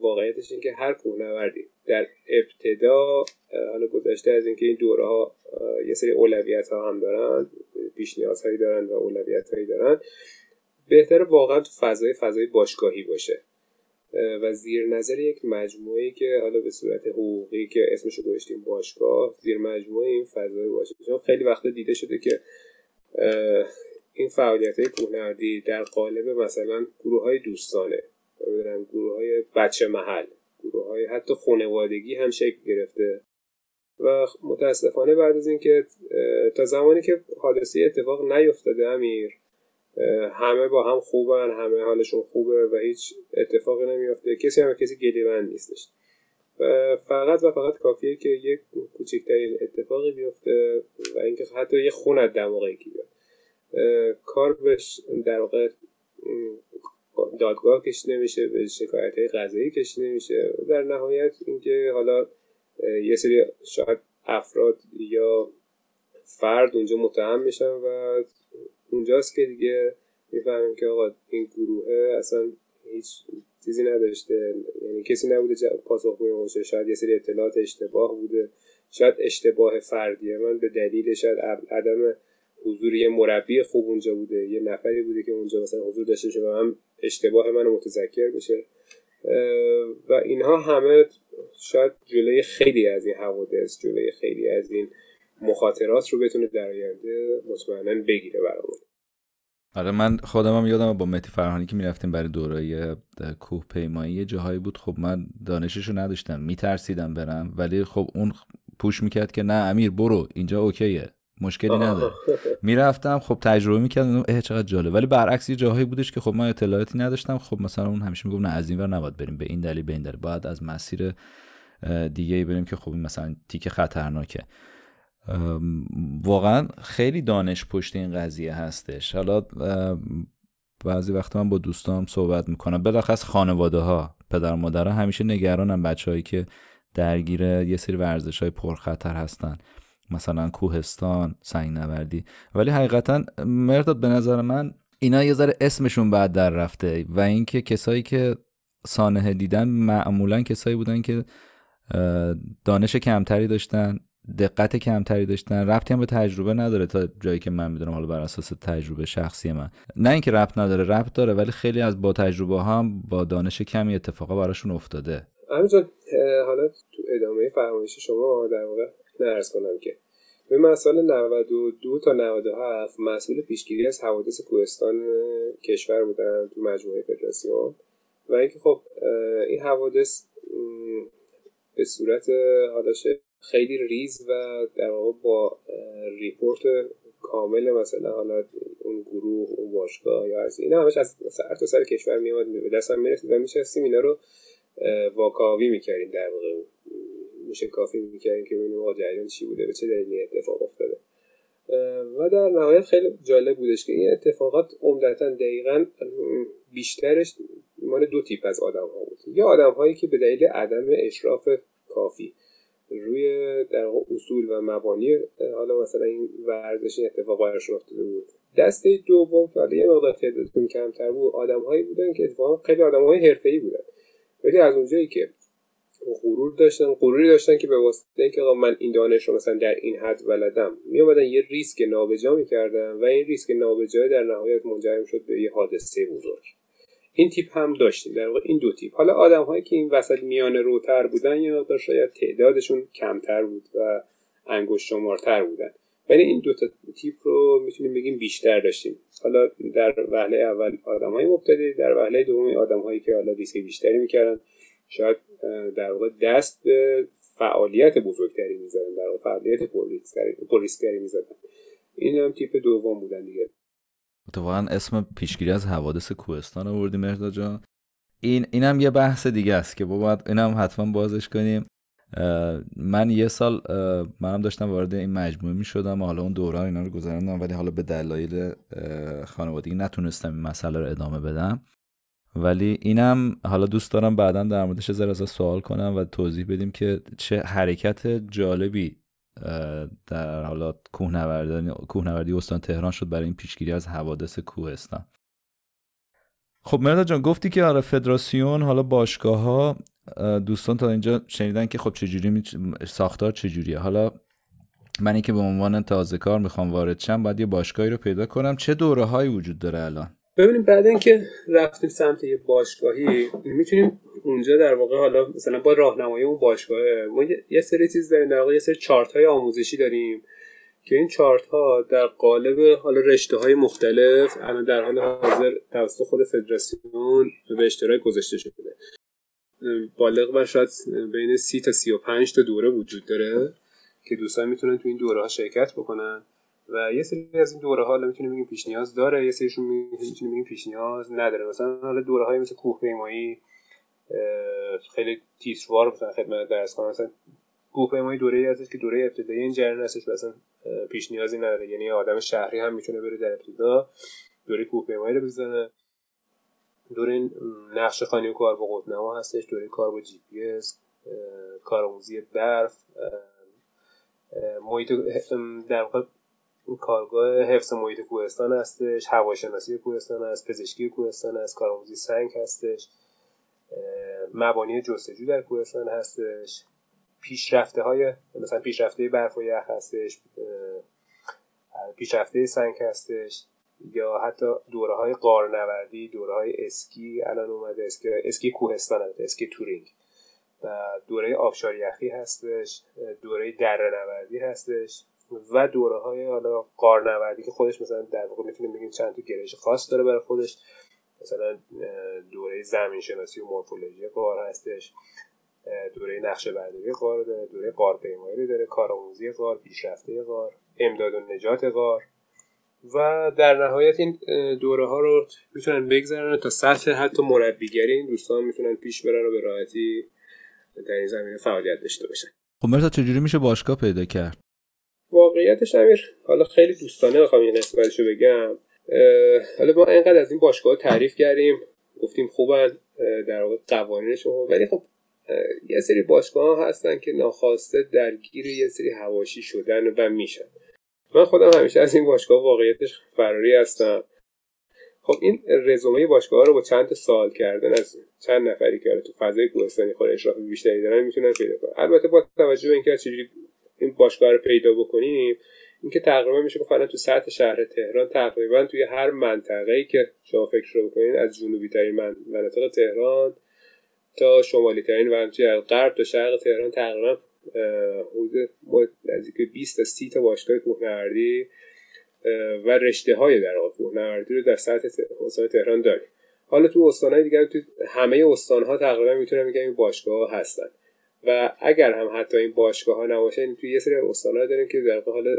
واقعیتش این که هر کوهنوردی در ابتدا حالا گذشته از اینکه این دوره ها یه سری اولویت ها هم دارن پیش نیازهایی دارن و اولویت هایی دارن بهتره واقعا تو فضای فضای باشگاهی باشه. و زیر نظر یک مجموعه که حالا به صورت حقوقی که اسمشو گذاشتیم باشگاه زیر مجموعه این فضای چون خیلی وقتا دیده شده که این فعالیت های کوهنوردی در قالب مثلا گروه های دوستانه گروه های بچه محل گروه های حتی خانوادگی هم شکل گرفته. و متاسفانه بعد از اینکه تا زمانی که حادثه اتفاق نیفتاده امیر همه با هم خوبن همه حالشون خوبه و هیچ اتفاقی نمیافته. کسی هم کسی گلیوند نیستش. فقط و فقط کافیه که یک کوچکترین اتفاقی بیفته و اینکه حتی یه خون از دماغی که بیاد. کار بهش در واقع دادگاه کشیده نمیشه به شکایت های قضایی کشیده نمیشه در نهایت اینکه حالا یه سری شاید افراد یا فرد اونجا متهم میشن و اونجاست که دیگه می‌فهمیم که آقا این گروه اصلا هیچ چیزی نداشته. یعنی کسی نبوده پاسخگوی باشه. شاید یه سری اطلاعات اشتباه بوده. شاید اشتباه فردیه. من به دلیل شاید عدم حضور یه مربی خوب اونجا بوده. یه نفری بوده که اونجا مثلا حضور داشته و هم اشتباه منو متذکر بشه. و اینها همه شاید جلوی خیلی از این حوادث جلوی خیلی از این مخاطرات رو بتونه در آینده مطمئنا بگیره برامون. آره من خودم هم یادم با متی فرهانی که می‌رفتیم برای دورای کوه پیمایی جاهایی بود. خب من دانششو نداشتم میترسیدم برم. ولی خب اون پوش می‌کرد که نه امیر برو اینجا اوکیه مشکلی نداره. می‌رفتم خب تجربه می‌کردم اه چقدر جالب. ولی برعکس یه جاهایی بودش که خب من اطلاعاتی نداشتم. خب مثلا اون همیشه می‌گفت نه از این ور نباید بریم به این دلیل به این دلیل. باید از مسیر دیگه ای بریم که خب مثلا تیک خطرناکه. واقعا خیلی دانش پشت این قضیه هستش. حالا بعضی وقت من با دوستام صحبت می‌کنم. بلخص خانواده ها پدر مادرها همیشه نگرانم بچههایی که درگیر یه سری ورزش های پرخطر هستن. مثلا کوهستان سنگ نوردی ولی حقیقتا مرداد به نظر من اینا یه ذره اسمشون بعد در رفته. و اینکه کسایی که سانحه دیدن معمولا کسایی بودن که دانش کمتری داشتن. دقت کمتری داشتن. ربطی هم به تجربه نداره تا جایی که من می‌دونم حالا بر اساس تجربه شخصی من. نه اینکه ربط نداره ربط داره ولی خیلی از با تجربه هم با دانش کمی اتفاقا براشون افتاده. همینجان حالا تو ادامه فرمایش شما در واقع نرس کنم که به مسئله 92 تا 97 مسئول پیشگیری از حوادث کوهستان کشور بودن تو مجموعه فدراسیون و اینکه خب این حوادث به صورت حالا خیلی ریز و در واقع با report کامل مثلا حالا اون گروه اون باشگاه یا از اینا همش از سر تا سر کشور میومد به دستم می‌رسید و میشستیم اینا رو واکاوی می‌کردیم در واقع. موشکافی می‌کردیم که ببینیم آقا جریان چی بوده به چه دلیلی اتفاق افتاده. و در نهایت خیلی جالب بودش که این اتفاقات عمدتا دقیقا بیشترش مال دو تیپ از آدم ها بود. یا آدم هایی که به دلیل عدم اشراف کافی. روی در اصول و مبانی حالا مثلا این ورزش این اتفاق براشون افتاده بود. دسته دوم که یه مقدار تعدادشون کمتر بود آدمهایی بودن که اتفاقا خیلی آدمهای حرفه‌ای بودن. ولی از اونجایی که غرور داشتن غروری داشتن که به واسطه اینکه من این دانش رو مثلا در این حد ولدم میومدن یه ریسک نابجا می‌کردن و این ریسک نابجا در نهایت منجر شد به یه حادثه بزرگ. این تیپ هم داشتیم. در واقع این دو تیپ. حالا آدم هایی که این وسط میان روتر بودن یا شاید تعدادشون کمتر بود و انگشت شمارتر بودن. ولی این دو تا تیپ رو می‌تونیم بگیم بیشتر داشتیم. حالا در وهله اول آدم های مبتدی در وهله دوم آدم هایی که حالا ریسک بیشتری می‌کردن شاید در واقع دست به فعالیت بزرگتری می‌زدن در واقع فعالیت پرریسکتری می‌زدن. این هم تیپ دوم بودن دیگه. اتفاقا اسم پیشگیری از حوادث کوهستان آوردی مهداد جان. این اینم یه بحث دیگه است که باید اینم حتما بازش کنیم. من یه سال منم داشتم وارد این مجموعه می شدم حالا اون دوران اینا رو گذراندم ولی حالا به دلایل خانوادگی نتونستم این مسئله رو ادامه بدم. ولی اینم حالا دوست دارم بعدا در موردش ذره سوال کنم و توضیح بدیم که چه حرکت جالبی در حالا کوهنوردی استان تهران شد برای این پیشگیری از حوادث کوهستان. خب مردا جان گفتی که آره فدراسیون حالا باشگاه ها دوستان تا اینجا شنیدن که خب چجوری. ساختار چجوریه. حالا منی که به عنوان تازه کار می‌خوام وارد شم باید یه باشگاهی رو پیدا کنم. چه دوره هایی وجود داره الان؟ ببینیم بعد اینکه رفتیم سمت یه باشگاهی می‌تونیم اونجا در واقع حالا مثلا با راهنمایی اون باشگاه ما یه سری چیز داریم در واقع یه سری چارت های آموزشی داریم که این چارت ها در قالب حالا رشته های مختلف الان در حال حاضر توسط خود فدراسیون به اشتراک گذاشته شده. بالغ بر شاید بین سی تا سی و پنج تا دوره وجود داره که دوستان می‌تونن تو این دوره ها شرکت بکنن. و یه سری از این دوره ها می‌تونیم بگیم پیش نیاز داره یه سریشون می‌تونیم بگیم پیش نیاز نداره. مثلا حالا دوره های مثل کوه پیمایی خیلی تیتروار مثلا خدمتت عرض کنم. مثلا کوه پیمایی دوره ای هستش که دوره ابتدایی این جریان هستش مثلا پیش نیازی نداره. یعنی آدم شهری هم می‌تونه بره در ابتدا دوره کوه پیمایی رو بزنه. دوره نقشه خوانی و کار با قطب نما هستش دوره کار با جی پی اس کارآموزی برف محیط در واقع کارگاه حفظ محیط کوهستان هستش هواشناسی کوهستان هست پزشکی کوهستان هست کارآموزی سنگ هستش مبانی جستجو در کوهستان هستش پیشرفته های مثلا پیشرفته برف و یخ هستش پیشرفته سنگ هستش یا حتی دوره های قارنوردی دوره های اسکی الان اومده اسکی, اسکی کوهستان هست اسکی تورینگ. و دوره آبشار یخی هستش دوره دره نوردی هستش. و دوره های حالا قارنوردی که خودش مثلا در واقع می‌تونیم بگیم چند تا گرایش خاص داره برای خودش. مثلا دوره زمین شناسی و مورفولوژی قار هستش. دوره نقشه برداری قار داره دوره قارپیمایی داره کارآموزی قار پیشرفته قار امداد و نجات قار و در نهایت این دوره ها رو می‌تونن بگذرن تا سطح حتی مربیگری این دوستان می‌تونن پیش برن و به راحتی در این زمینه فعالیت داشته باشن. خب مرتا چجوری میشه باشگاه پیدا کرد؟ واقعیتش امیر حالا خیلی دوستانه بخوام این قسمتشو بگم. حالا ما اینقدر از این باشگاه تعریف کردیم گفتیم خوبن در واقع قوانینشون ولی خب یه سری باشگاه ها هستن که ناخواسته درگیر یه سری هواشی شدن و میشن. من خودم همیشه از این باشگاه واقعیتش فراری هستم. خب این رزومه باشگاه رو با چند سال کردن از چند نفری که تو فضای کوهستانی خود اشراف بیشتری دارن می‌تونن پیدا کنن. البته با توجه به اینکه چجوری این باشگاه رو پیدا بکنیم اینکه تقریبا میشه گفت تو سطح شهر تهران تقریبا توی هر منطقه ای که شما فکر رو بکنین از جنوبی ترین مناطق تهران تا شمالی ترین و توی غرب تا شرق تهران تقریبا حدود نزدیک 20 تا 30 تا باشگاه کوهنوردی و رشته های در واقع کوهنوردی رو در سطح استان تهران داریم. حالا تو استانهای دیگر تو همه استانها تقریبا می‌تونم بگم این باشگاه هستن. و اگر هم حتی این باشگاه ها نباشه یعنی توی یه سری استان داریم که در حال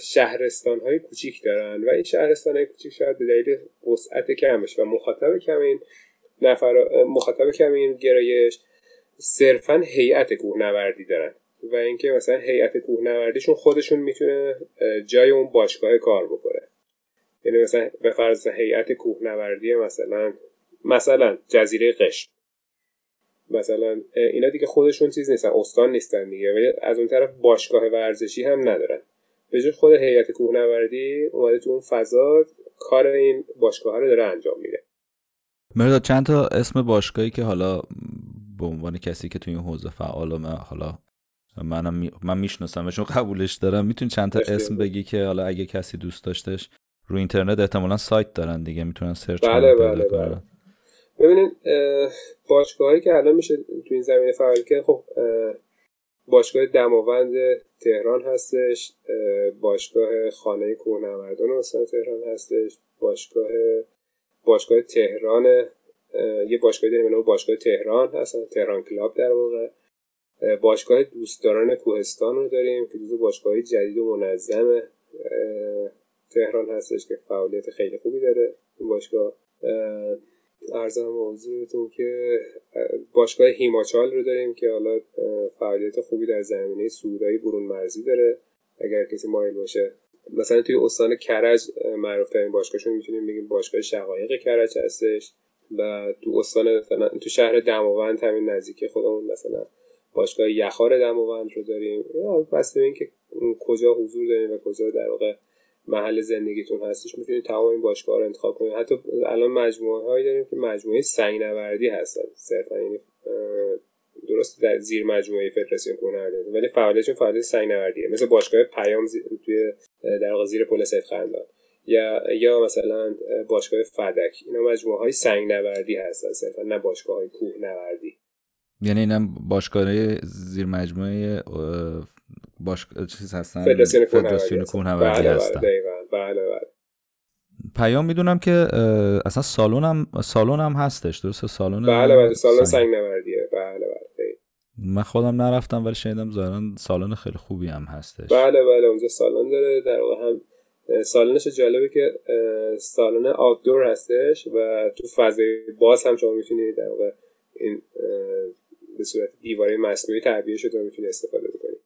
شهرستان های کوچیک دارن و این شهرستان های کوچیک شاید به دلیل وسعت کمش و مخاطب کم این نفر مخاطب کم این گرایش صرفا هیئت کوهنوردی دارن و اینکه مثلا هیئت کوهنوردیشون خودشون می‌تونه جای اون باشگاه کار بکنه. یعنی مثلا به فرض هیئت کوهنوردی مثلا مثلا جزیره قشم مثلا اینا دیگه خودشون چیز نیستن استان نیستن دیگه ولی از اون طرف باشگاه ورزشی هم ندارن. به جای خود هیئت کوهنوردی اومده تو اون فضا کار این باشگاه رو داره انجام میده. مرداد چند تا اسم باشگاهی که حالا به عنوان کسی که تو این حوزه فعال حالا منم می... من میشناسمشون قبولش دارم می‌تونی چند تا اسم بگی که حالا اگه کسی دوست داشتش رو اینترنت احتمالا سایت دارن دیگه می‌تونن سرچ بله بله بله. ببینید باشگاهی که الان میشه تو این زمینه فعال که خب باشگاه دماوند تهران هستش باشگاه خانه کوهنوردان استان تهران هستش باشگاه باشگاه تهران یه باشگاهی داریم به باشگاه تهران هستن تهران کلاب در واقع. باشگاه دوستداران کوهستان رو داریم که جزو باشگاه جدید و منظم تهران هستش که فعالیت خیلی خوبی داره این باشگاه. ارزم حضورتون که باشگاه هیماچال رو داریم که حالا فعالیت خوبی در زمینه سودایی برون مرزی داره. اگر کسی مایل باشه مثلا توی استان کرج معروف ترین باشگاهشون می‌تونیم بگیم باشگاه شقایق کرج هستش و تو استان تو شهر دماوند همین نزدیک خودمون مثلا باشگاه یخار دماوند رو داریم. بسته اینکه کجا حضور داریم و کجا در واقع محل زندگیتون هستش می‌تونید تمام این باشگاه رو انتخاب کنید. حتی الان مجموعه هایی داریم که مجموعه سنگ نوردی هستن. صرفا یعنی درست در زیر مجموعه فدراسیون کوهنوردی ولی فعالیتشون فعالیت سنگ نوردیه مثل باشگاه پیام توی در زیر پل سید یا یا مثلا باشگاه فدک. اینا مجموعه های سنگ نوردی هستن صرفا نه باشگاه های کوه نوردی یعنی اینم باشگاه زیر مجموعه باشگاه چیز هستن؟ فدراسیون کوهنوردی بله هستن. بله بله بله پیام می‌دونم که اصلا سالن هم سالن هم هستش درسته؟ سالن بله بله سالن سنگ. نوردیه. بله بله من خودم نرفتم ولی شنیدم ظاهرا سالن خیلی خوبی هم هستش. بله بله اونجا سالن داره. در واقع هم سالنش جالبه که سالن آوتدور هستش و تو فضای باز هم شما می‌تونید در واقع این به صورت دیواره مصنوعی تعبیه شده می‌تونید استفاده بکنید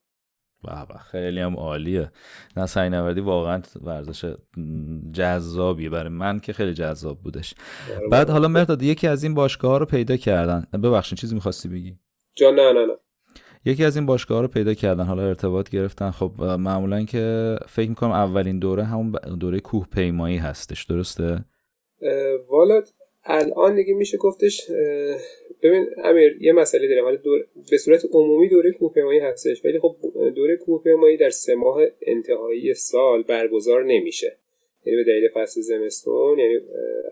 بابا خیلی هم عالیه. نه سعی نوردی واقعا ورزش جذابیه. برای من که خیلی جذاب بودش. بعد حالا مرداد یکی از این باشگاه ها رو پیدا کردن. ببخشید چیزی می‌خواستی بگی؟ جان نه نه نه. یکی از این باشگاه رو پیدا کردن حالا ارتباط گرفتن. خب معمولا که فکر می‌کنم اولین دوره همون دوره کوه پیمایی هستش. درسته؟ والا الان دیگه میشه گفتش ببین امیر یه مسئله داره حالا دور... به صورت عمومی دوره کوهپیمایی هستش ولی خب دوره کوهپیمایی در سه ماه انتهایی سال برگزار نمیشه. یعنی به دلیل فصل زمستون یعنی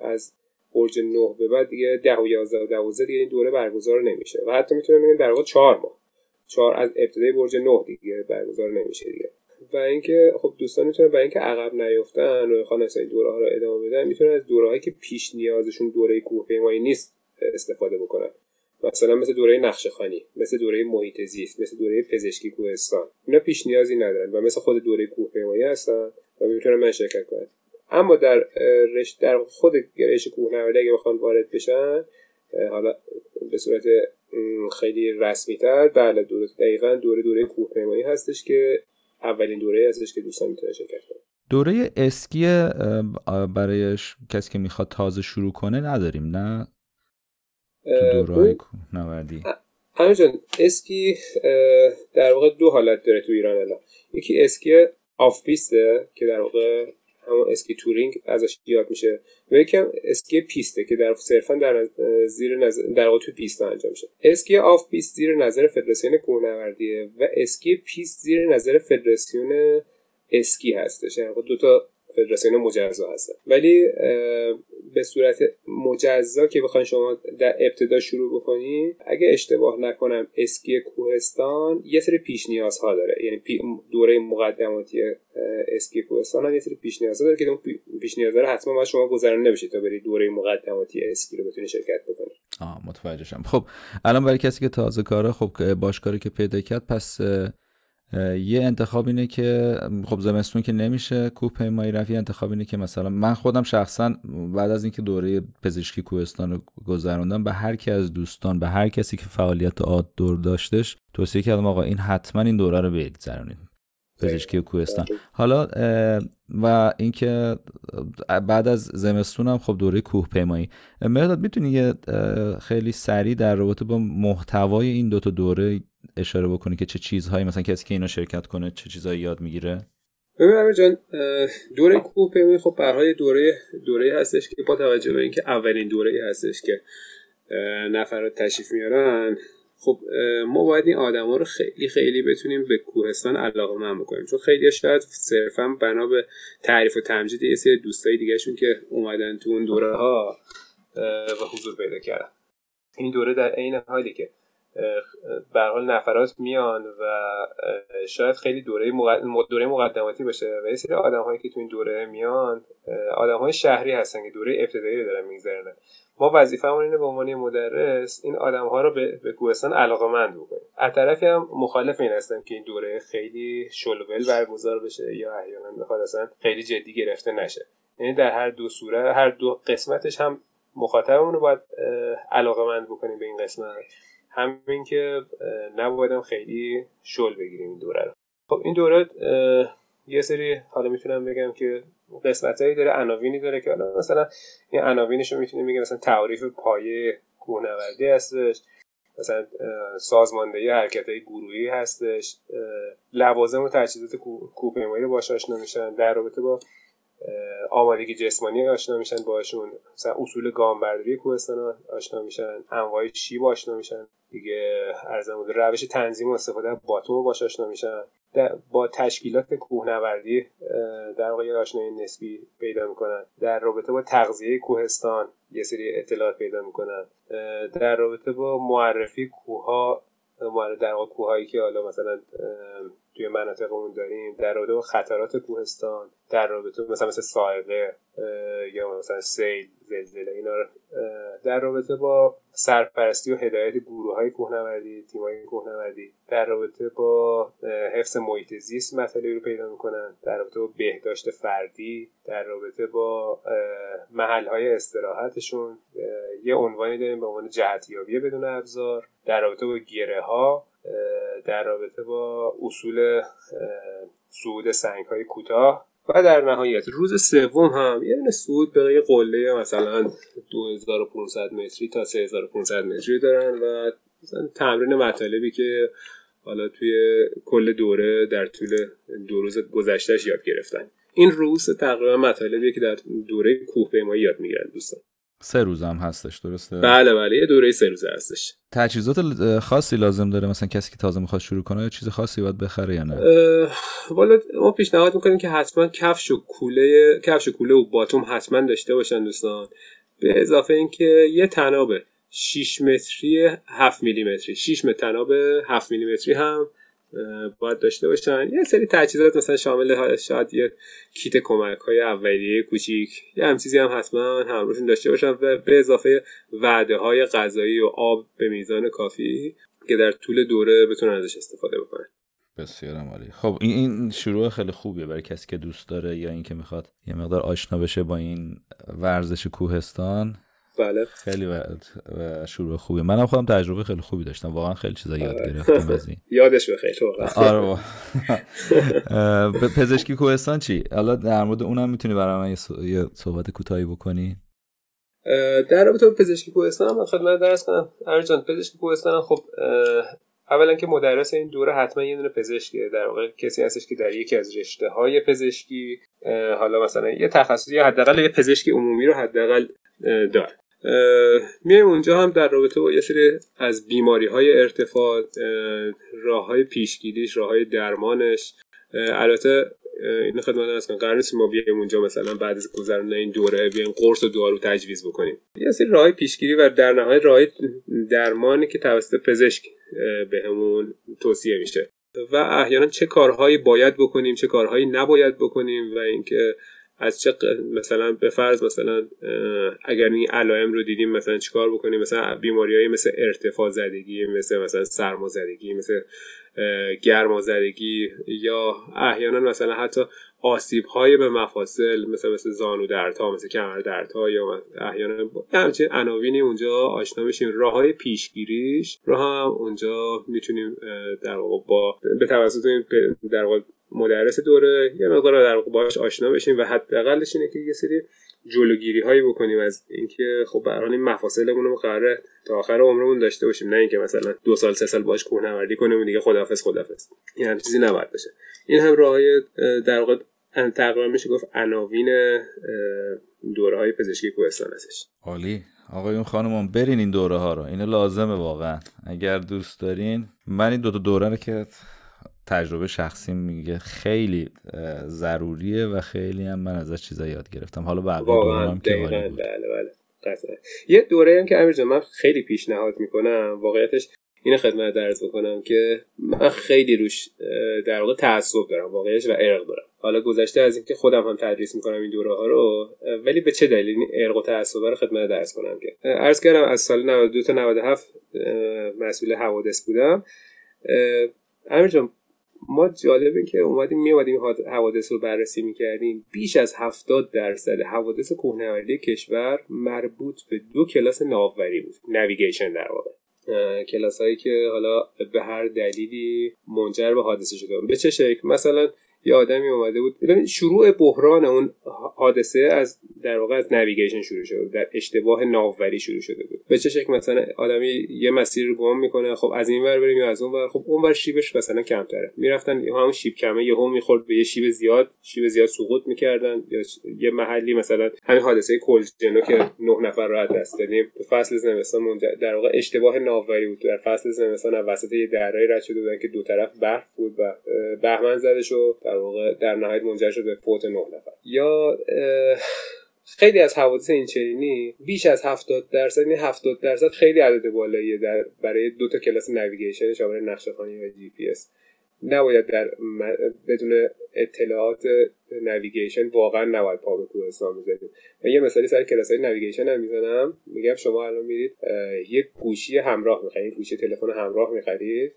از برج 9 به بعد دیگه 10 و 11 و 12 دیگه این دوره برگزار نمیشه. و حتی می‌تونم بگم در واقع 4 ماه. 4 از ابتدای برج 9 دیگه برگزار نمیشه دیگه. و اینکه خب دوستان می‌تونن برای اینکه عقب نیفتن و بخوان این دوره ها رو ادامه بدن می‌تونن از دوره که پیش نیازشون دوره کوهپیمایی نیست استفاده بکنن. مثلا مثل دوره نقشه خانی مثل دوره محیط زیست مثل دوره پزشکی کوهستان. اینا پیش نیازی ندارن و مثل خود دوره کوهپیمایی هستن و می‌تونن من شرکت کنن. اما در رشت در خود گرایش کوهنوردی اگه بخوان وارد بشن حالا به صورت خیلی رسمی تر بله دوره دقیقا دوره دوره کوهپیمایی هستش که اولین دوره هستش که دوستان می‌تونن شرکت کنن. دوره اسکی برای کسی که می‌خواد تازه شروع کنه نداریم نه؟ تو دوره های کوهنوردی. جان اسکی در واقع دو حالت داره تو ایران الان. یکی اسکی off-piste ه که در واقع همون ski touring ازش یاد میشه. و یکیم اسکی پیسته که در صرفا در زیر نظر در تو پیست انجام میشه. اسکی off-piste زیر نظر فدراسیون کوهنوردیه و اسکی پیست زیر نظر فدراسیون اسکی هستش. یعنی دو تا فدراسیون مجزا هستن. ولی به صورت مجزا که بخواین شما در ابتدا شروع بکنی اگه اشتباه نکنم اسکی کوهستان یه سری پیش ها داره. یعنی دوره مقدماتی اسکی کوهستان هم یه سری پیش ها داره که اون پیش نیاز داره حتما باید شما گذران نبشید تا بری دوره مقدماتی اسکی رو بتونی شرکت بکنی. آه متوجه شم خب الان برای کسی که تازه کاره خب باشکاری که پیدا کرد پس یه انتخاب اینه که خب زمستون که نمیشه کوه پیمایی رفت انتخاب اینه که مثلا من خودم شخصا بعد از اینکه دوره پزشکی کوهستان رو گذروندم به هر کی از دوستان به هر کسی که فعالیت آد دور داشتش توصیه کردم آقا این حتما این دوره رو بگذرونید. پزشکی کوهستان. حالا و اینکه بعد از زمستون هم خب دوره کوه پیمایی. مرداد می‌تونی یه خیلی سریع در رابطه با محتوای این دوتا دوره اشاره بکنی که چه چیزهایی مثلا کسی که اینا شرکت کنه چه چیزهایی یاد می‌گیره؟ ببین جان دوره کوه پیمایی خب برای دوره دوره هستش که با توجه به اینکه اولین دوره هستش که نفرات تشریف میارن خب ما باید این آدما رو خیلی خیلی بتونیم به کوهستان علاقه من بکنیم. چون خیلی شاید صرفا بنا به تعریف و تمجید یه سری دوستای دیگهشون که اومدن تو اون دوره ها و حضور پیدا کردن. این دوره در عین حالی که به حال نفرات میان و شاید خیلی دوره دوره مقدماتی باشه. و یه سری آدم هایی که تو این دوره میان آدم های شهری هستن که دوره ابتدایی رو دارن میگذرن ما وظیفه‌مون اینه به عنوان مدرس این آدم ها رو به, به کوهستان علاقه‌مند بکنیم. از طرفی هم مخالف این هستم که این دوره خیلی شلول برگزار بشه یا احیانا بخواد اصلا خیلی جدی گرفته نشه. یعنی در هر دو صورت هر دو قسمتش هم مخاطبمون رو باید علاقه بکنیم به این قسمت. همین که نبایدم خیلی شل بگیریم این دوره رو. خب این دوره یه سری حالا می‌تونم بگم که قسمت هایی داره عناوینی داره که حالا مثلا این عناوینش رو می‌تونیم بگیم مثلا تعریف پایه کوهنوردی هستش مثلا سازماندهی حرکت های گروهی هستش لوازم و تجهیزات کوهپیمایی رو باش آشنا در رابطه با آمادگی جسمانی آشنا میشن باشون مثلا اصول گامبرداری کوهستان آشنا میشن انواع شیب آشنا میشن. دیگه ارزم روش تنظیم و استفاده باتوم باش آشنا میشن. با تشکیلات کوهنوردی در واقع آشنایی نسبی پیدا می‌کنن. در رابطه با تغذیه کوهستان یه سری اطلاعات پیدا می‌کنن. در رابطه با معرفی کوه در واقع کوههایی که حالا مثلا توی مناطقمون داریم در رابطه با خطرات کوهستان در رابطه مثلا مثل سائقه یا مثلا سیل زلزله اینا در رابطه با سرپرستی و هدایت گروه های کوهنوردی تیم های کوهنوردی در رابطه با حفظ محیط زیست مطالبی رو پیدا می‌کنن در رابطه با بهداشت فردی در رابطه با محل های استراحتشون یه عنوانی داریم به عنوان جهتیابی بدون ابزار در رابطه با گیره ها در رابطه با اصول صعود سنگ های کوتاه و در نهایت روز سوم هم یه دونه صعود به قله مثلا 2500 متری تا 3500 متری دارن و مثلا تمرین مطالبی که حالا توی کل دوره در طول دو روز گذشتهش یاد گرفتن. این روز تقریبا مطالبیه که در دوره کوه پیمایی یاد می‌گیرن دوستان. سه روز هم هستش درسته؟ بله بله یه دوره سه روزه هستش. تجهیزات خاصی لازم داره؟ مثلا کسی که تازه می‌خواد شروع کنه یا چیز خاصی باید بخره یا نه؟ والا ما پیشنهاد می‌کنیم که حتما کفش و کوله کفش و کوله و باتوم حتما داشته باشن دوستان. به اضافه اینکه یه تنابه 6 متری 7 میلی متری 6 متر تناب 7 میلی متری هم باید داشته باشن. یه سری تجهیزات مثلا شامل شاید یه کیت کمک های اولیه کوچیک یه هم چیزی هم حتما همروشون داشته باشن و به اضافه وعده های غذایی و آب به میزان کافی که در طول دوره بتونن ازش استفاده بکنن. بسیار عالی. خب این شروع خیلی خوبیه برای کسی که دوست داره یا اینکه می‌خواد یه مقدار آشنا بشه با این ورزش کوهستان. بله. خیلی. شروع خوبی. منم خودم تجربه خیلی خوبی داشتم. واقعا خیلی چیزا یاد آره. گرفتم از این. یادش بخیر آره. پزشکی کوهستان چی؟ حالا در مورد اونم می‌تونی برای من یه صحبت کوتاهی بکنی؟ در رابطه با پزشکی کوهستان من خدمت درس کنم. ارجان پزشکی کوهستان خب اولا که مدرس این دوره حتما یه دونه پزشکیه. در واقع کسی هستش که در یکی از رشته های پزشکی حالا مثلا یه تخصصی یا حداقل یه پزشکی عمومی رو حداقل داره. میایم اونجا هم در رابطه با یه سری از بیماری های ارتفاع راه های پیشگیریش راه های درمانش البته این خدمت از قرار نیست ما بیایم اونجا مثلا بعد از گذران این دوره بیایم قرص و دارو تجویز بکنیم. یه سری راه پیشگیری و در نهایت راه درمانی که توسط پزشک بهمون توصیه میشه. و احیانا چه کارهایی باید بکنیم چه کارهایی نباید بکنیم و اینکه از چه مثلا به فرض مثلا اگر این علائم رو دیدیم مثلا چیکار بکنیم؟ مثلا بیماریایی مثل ارتفاع زدگی مثل مثلا سرما زدگی مثل گرما زدگی یا احیانا مثلا حتی آسیب های به مفاصل مثل مثل زانو دردها مثل کمر دردها یا احیانا همچین عناوینی اونجا آشنا میشیم. راه های پیشگیریش رو هم اونجا می‌تونیم در واقع با به توسط در واقع مدرس دوره یه مقدار در واقع باش آشنا بشیم و حداقلش اینه که یه سری جلوگیری هایی بکنیم از اینکه خب به این مفاصلمون رو قراره تا آخر عمرمون داشته باشیم. نه اینکه مثلا دو سال سه سال باش کوهنوردی کنیم و دیگه خدافظ خدافظ این هم چیزی نباید بشه این هم راههای در واقع تقریبا میشه گفت عناوین دوره های پزشکی کوهستان هستش عالی. آقایون خانم برین این دوره ها رو. اینو لازمه واقعا. اگر دوست دارین من این دو تا دوره رو که تجربه شخصی میگه خیلی ضروریه و خیلی هم من ازش چیزا یاد گرفتم. حالا بعد واقعا که بله بله. یه دوره هم که امیر من خیلی پیشنهاد می‌کنم. واقعیتش این خدمت درس بکنم که من خیلی روش در واقع تعصب دارم. واقعیش و ارق دارم. حالا گذشته از اینکه خودم هم تدریس می‌کنم این دوره ها رو ولی به چه دلیل این ارق و تعصب رو خدمت درس کنم که؟ عرض کردم از سال 92 تا 97 مسئول حوادث بودم. امیر ما جالب این که اومدیم می اومدیم حوادث رو بررسی می‌کردیم. بیش از 70 درصد حوادث کوهنوردی کشور مربوط به دو کلاس ناوبری بود navigation در واقع. کلاس هایی که حالا به هر دلیلی منجر به حادثه شده. به چه شکل؟ مثلا یه آدمی اومده بود. شروع بحران اون حادثه از در واقع از navigation شروع شده در اشتباه ناوبری شروع شده بود. به چه شکل مثلا آدمی یه مسیر رو گم می‌کنه خب از این ور بریم یا از اون ور؟ خب اون ور شیبش مثلا کمتره. می‌رفتن همون شیب کمه یهو می‌خورد به یه شیب زیاد شیب زیاد سقوط می‌کردن. یا یه محلی مثلا همین حادثه کلجنو که نه نفر رو از دست دادیم. تو فصل زمستان در واقع اشتباه ناوبری بود. در فصل زمستان وسط یه درهی رد شده بودن که دو طرف برف بود و بهمن زده شد در واقع در نهایت منجر شد به فوت نه نفر. یا خیلی از حوادث این چنینی بیش از 70 درصد یعنی 70 درصد خیلی عدد بالاییه در برای دو تا کلاس navigation شامل نقشه و جی پی اس نباید در بدون اطلاعات navigation واقعا نباید پا به کوهستان بزنیم و یه مثالی سر کلاس های navigation هم می‌زنم. میگم شما الان میرید یه گوشی همراه می‌خرید گوشی تلفن همراه می‌خرید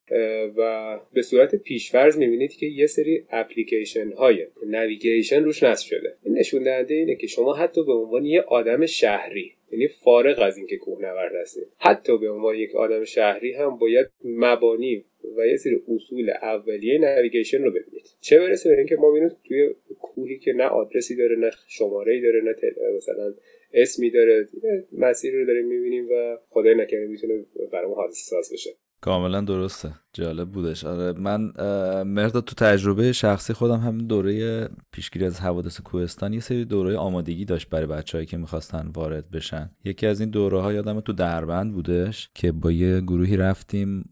و به صورت پیشفرض می‌بینید که یه سری اپلیکیشن های navigation روش نصب شده. این نشون دهنده اینه که شما حتی به عنوان یه آدم شهری یعنی فارغ از اینکه کوهنورد هستید حتی به عنوان یک آدم شهری هم باید مبانی و یه سری اصول اولیه نویگیشن رو ببینید. چه برسه به اینکه ما ببینیم توی کوهی که نه آدرسی داره نه شماره داره نه مثلا اسمی داره مسیری رو داریم می‌بینیم و خدای نکرده می‌تونه برامون حادثه ساز بشه. کاملا درسته. جالب بودش. آره من مردا تو تجربه شخصی خودم هم دوره پیشگیری از حوادث کوهستان یه سری دوره آمادگی داشت برای بچههایی که می‌خواستن وارد بشن. یکی از این دوره ها یادم تو دربند بودش که با یه گروهی رفتیم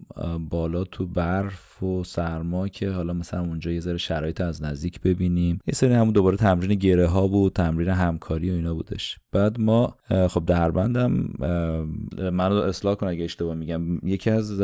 بالا تو برف و سرما که حالا مثلا اونجا یه ذره شرایط از نزدیک ببینیم. یه سری همون دوباره تمرین گره ها بود تمرین همکاری و اینا بودش. بعد ما خب دربندم منو اصلاح کن اگه اشتباه میگم. یکی از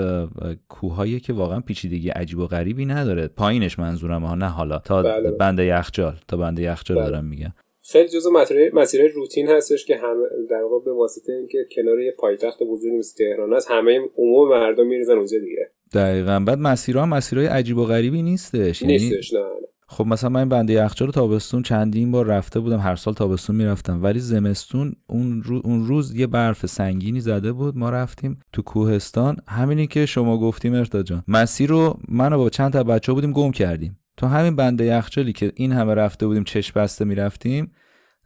کوههایی که واقعا پیچیدگی عجیب و غریبی نداره. پایینش منظورم ها. نه حالا. تا بله،. بند یخچال. تا بند یخچال بله. دارم میگم. خیلی جزو مسیر مسیر روتین هستش که همه در واقع به واسطه اینکه کنار یه پایتخت بزرگ مثل تهران هست همه عموم مردم میریزن اونجا دیگه. دقیقا. بعد مسیرها هم مسیرهای عجیب و غریبی نیستش. یعنی نیستش نه نه. خب مثلا من بنده یخچال تابستون چندین بار رفته بودم هر سال تابستون می‌رفتم. ولی زمستون اون, رو- اون روز یه برف سنگینی زده بود. ما رفتیم تو کوهستان. همینی که شما گفتیم ارتا جان. مسیر رو من با چند تا بچه بودیم گم کردیم. تو همین بنده یخچالی که این همه رفته بودیم چشم بسته می‌رفتیم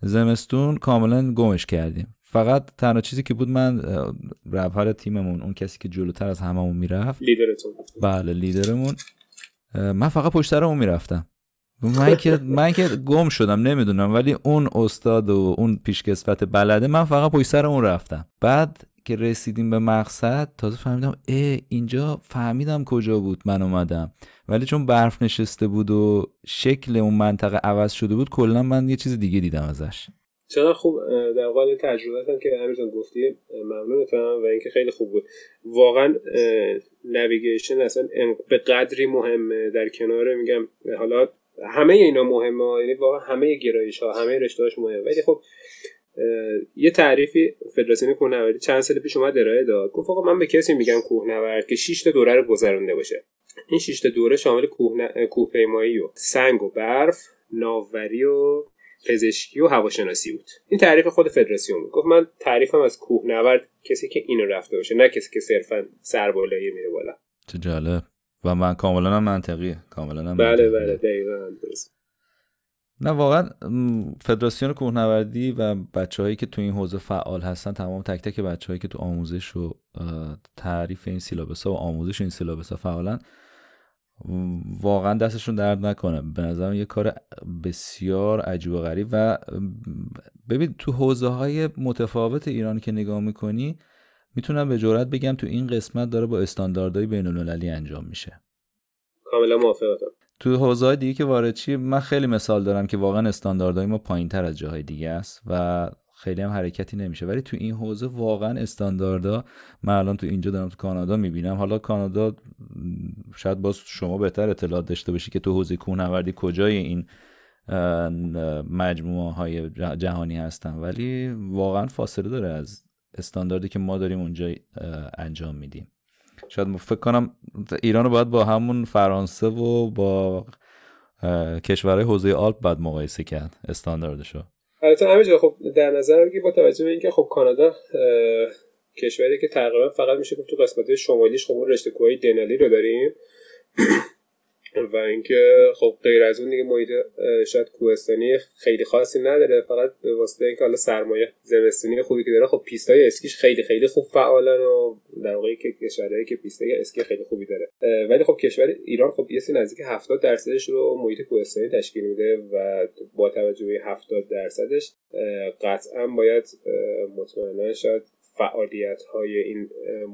زمستون کاملا گمش کردیم. فقط تنها چیزی که بود من رهبر تیممون اون کسی که جلوتر از هممون می‌رفت. لیدرتون. بله لیدرمون. من فقط پشت سر اون می‌رفتم. من که من که گم شدم نمی‌دونم ولی اون استاد و اون پیشکسوت بلده من فقط پشت سر اون رفتم. بعد که رسیدیم به مقصد تازه فهمیدم اه اینجا فهمیدم کجا بود من اومدم. ولی چون برف نشسته بود و شکل اون منطقه عوض شده بود کلا من یه چیز دیگه دیدم ازش. چقدر خوب در واقع تجربه هم که امیرجان گفتی ممنونتم و اینکه خیلی خوب بود. واقعا نویگیشن اصلا به قدری مهمه. در کنار میگم حالا همه اینا مهمه. یعنی واقعا همه گرایش ها همه رشته هاش مهمه. ولی خب یه تعریفی فدراسیون کوهنوردی چند سال پیش اومد ارائه داد. گفت آقا من به کسی میگم کوهنورد که 6 تا دوره رو گذرونده باشه. این 6 تا دوره شامل کوه کوهپیمایی و سنگ و برف ناوبری و پزشکی و هواشناسی بود. این تعریف خود فدراسیون بود. گفت من تعریفم از کوهنورد کسی که اینو رفته باشه نه کسی که صرفا سربالایی میره بالا. چه جالب. و من کاملا هم منطقیه. کاملا هم بله منطقیه. بله دقیقا نه واقعا فدراسیون کوهنوردی و بچههایی که تو این حوزه فعال هستن تمام تک تک بچههایی که تو آموزش و تعریف این سیلابس ها و آموزش این سیلابس ها فعالن واقعا دستشون درد نکنه. به نظرم یه کار بسیار عجیب و غریب و ببین تو حوزه های متفاوت ایران که نگاه می‌کنی می‌تونم به جرات بگم تو این قسمت داره با استانداردهای بین المللی انجام میشه. کاملا موافقتم. تو حوزه دیگه که وارد چی من خیلی مثال دارم که واقعا استانداردهای ما پایین تر از جاهای دیگه است و خیلی هم حرکتی نمیشه. ولی تو این حوزه واقعا استانداردها من الان تو اینجا دارم تو کانادا می‌بینم. حالا کانادا شاید باز شما بهتر اطلاعات داشته باشی که تو حوزه کوهنوردی کجای این مجموعه های جهانی هستن. ولی واقعا فاصله داره از استانداردی که ما داریم اونجا انجام میدیم. شاید فکر کنم ایران رو باید با همون فرانسه و با کشورهای حوزه آلپ باید مقایسه کرد استانداردشو. البته همینجا خب در نظر بگیر با توجه به اینکه خب کانادا کشوری که تقریبا فقط میشه گفت تو قسمت شمالیش خب رشته کوههای دنالی رو داریم. و اینکه خب غیر از اون دیگه محیط شاید کوهستانی خیلی خاصی نداره. فقط به واسطه اینکه حالا سرمایه زمستونی خوبی که داره خب پیستای اسکیش خیلی خیلی خوب فعالن و در واقع که کشورهایی که پیستای اسکی خیلی خوبی داره. ولی خب کشور ایران خب یه سی نزدیک 70 درصدش رو محیط کوهستانی تشکیل میده و با توجه به 70 درصدش قطعا باید مطمئنا شاید فعالیت های این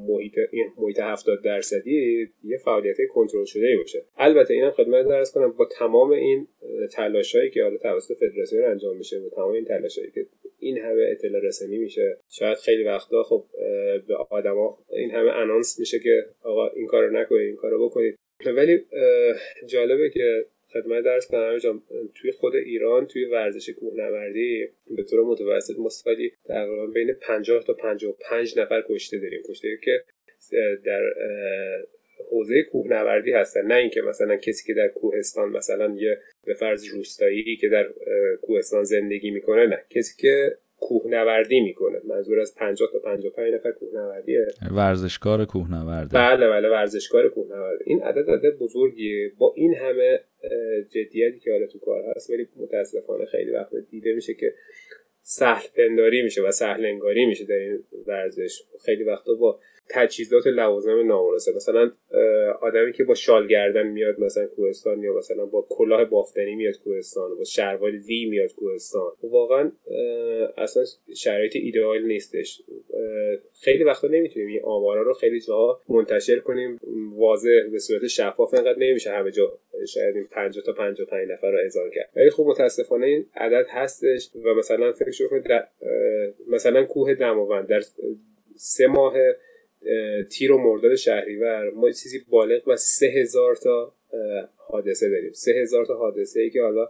محیط این محیط 70 درصدی یه فعالیت کنترل شده باشه. البته اینم خدمت درس کنم با تمام این تلاش هایی که حالا توسط فدراسیون انجام میشه و تمام این تلاش هایی که این همه اطلاع رسانی میشه شاید خیلی وقتا خب به آدما این همه انانس میشه که آقا این کارو نکنید این کارو بکنید. ولی جالبه که خدمت درس کنم جان، توی خود ایران توی ورزش کوهنوردی به طور متوسط ما سالی تقریبا بین 50 تا 55 نفر کشته داریم. کشته که در حوزه کوهنوردی هستن. نه اینکه مثلا کسی که در کوهستان مثلا یه به فرض روستایی که در کوهستان زندگی می‌کنه نه. کسی که کوهنوردی می‌کنه. منظور از 50 تا 55 نفر کوهنوردیه ورزشکار کوهنورده. بله بله ورزشکار کوهنورد این عدد عدد بزرگیه. با این همه جدیتی که حالا تو کار هست ولی متاسفانه خیلی وقت دیده میشه که سهل پنداری میشه و سهل انگاری میشه در این ورزش. خیلی وقتا با تجهیزات لوازم نامناسب. مثلا آدمی که با شال گردن میاد مثلا کوهستان یا مثلا با کلاه بافتنی میاد کوهستان با شلوار وی میاد کوهستان. واقعا اه، اصلا شرایط ایدئال نیستش. خیلی وقتا نمی‌تونیم این آمارا رو خیلی جاها منتشر کنیم. واضح به صورت شفاف انقدر نمیشه همه جا شاید این 50 تا 55 نفر رو اذعان کرد. ولی خب متاسفانه این عدد هستش و مثلا فکر کنید مثلا کوه دماوند در سه ماه تیر و مرداد شهریور. ما چیزی بالغ و سه هزار تا حادثه داریم. سه هزار تا حادثه ای که حالا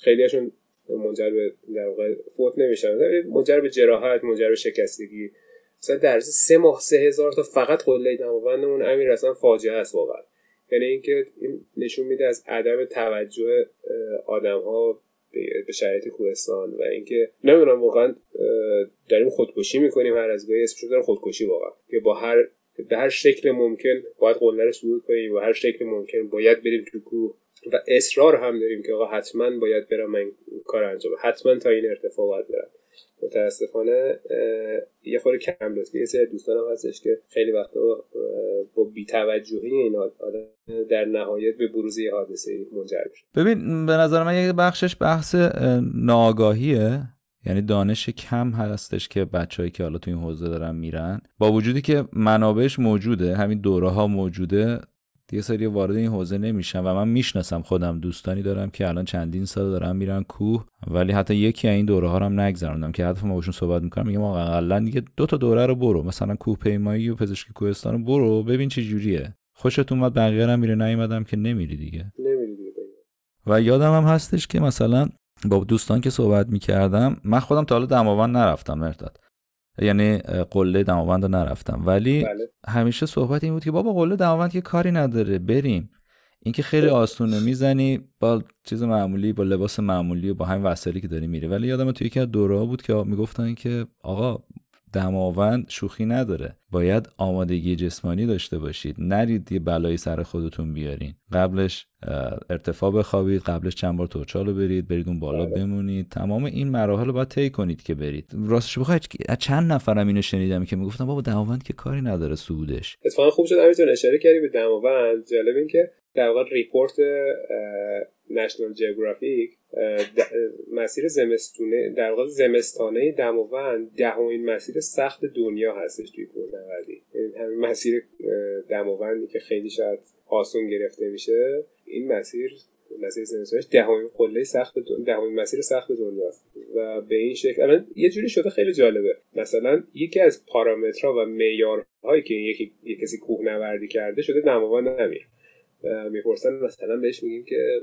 خیلیشون منجر به در واقع فوت نمیشن. منجر به جراحت منجر به شکستگی. مثلا در سه ماه سه هزار تا فقط قله دماوندمون امیر اصلا فاجعه است واقعا. یعنی اینکه این نشون میده از عدم توجه آدم ها به شرایط کوهستان و اینکه نمی‌دونم واقعا داریم خودکشی می‌کنیم هر از گاهی اسمش داریم خودکشی واقعا. که با هر به هر شکل ممکن باید قله رو صعود کنیم و هر شکل ممکن باید بریم تو کوه و اصرار هم داریم که آقا حتما باید برم من کار انجام حتما تا این ارتفاع باید برم. متاسفانه یه خورده کم لطفی. یه سری دوستانم هستش که خیلی وقتا با بیتوجهی این آدم در نهایت به بروز یه حادثه منجر میشه. ببین به نظر من یه بخشش بحث ناآگاهیه. یعنی دانش کم هستش که بچههایی که حالا تو این حوزه دارن میرن. با وجودی که منابعش موجوده همین دوره ها موجوده یه سری وارد این حوزه نمیشن و من می‌شناسم خودم. دوستانی دارم که الان چندین سال دارن میرن کوه ولی حتی یکی این دوره ها رو هم نگذروندم که حتی ما باشون صحبت می‌کنم میگم آقا اقلا دیگه دو تا دوره رو برو. مثلا کوه پیمایی و پزشکی کوهستان رو برو. ببین چه جوریه. خوشت اومد بقیه هم میره. نیومدم که نمیری دیگه. نمیری دیگه و یادم هم هستش که مثلا با دوستان که صحبت می‌کردم من خودم تا حالا دماوند نرفتم مرداد یعنی قله دماوند رو نرفتم. ولی بله. همیشه صحبت این بود که بابا قله دماوند که کاری نداره بریم. اینکه خیلی آسونه می‌زنی با چیز معمولی با لباس معمولی و با همین وسایلی که داری میری. ولی یادم توی یکی از دوره بود که می‌گفتن که آقا دماوند شوخی نداره. باید آمادگی جسمانی داشته باشید. نرید یه بلایی سر خودتون بیارین. قبلش ارتفاع بخوابید قبلش چند بار تورچالو برید برید اون بالا بله. بمونید. تمام این مراحل رو باید طی کنید که برید. راستش بخواید چند نفرم اینو شنیدم که می‌گفتن بابا دماوند که کاری نداره سودش. اتفاقا خوب شد امیتون اشاره کردی به دماوند. جالب این که در واقع ریپورت نشنال جیوگرافیک مسیر زمستونه در واقع زمستانه دماوند دهمین مسیر سخت دنیا هستش توی کوهنوردی همین مسیر دماوندی که خیلی شاید آسون گرفته میشه این مسیر مسیر زمستانش دهمین قله سخت دهمین مسیر سخت دنیاست. و به این شکل الان یه جوری شده خیلی جالبه. مثلا یکی از پارامترها و معیارهایی که یکی یک کسی کوهنوردی کرده شده دماوند نمیر می‌پرسن مثلا بهش میگیم که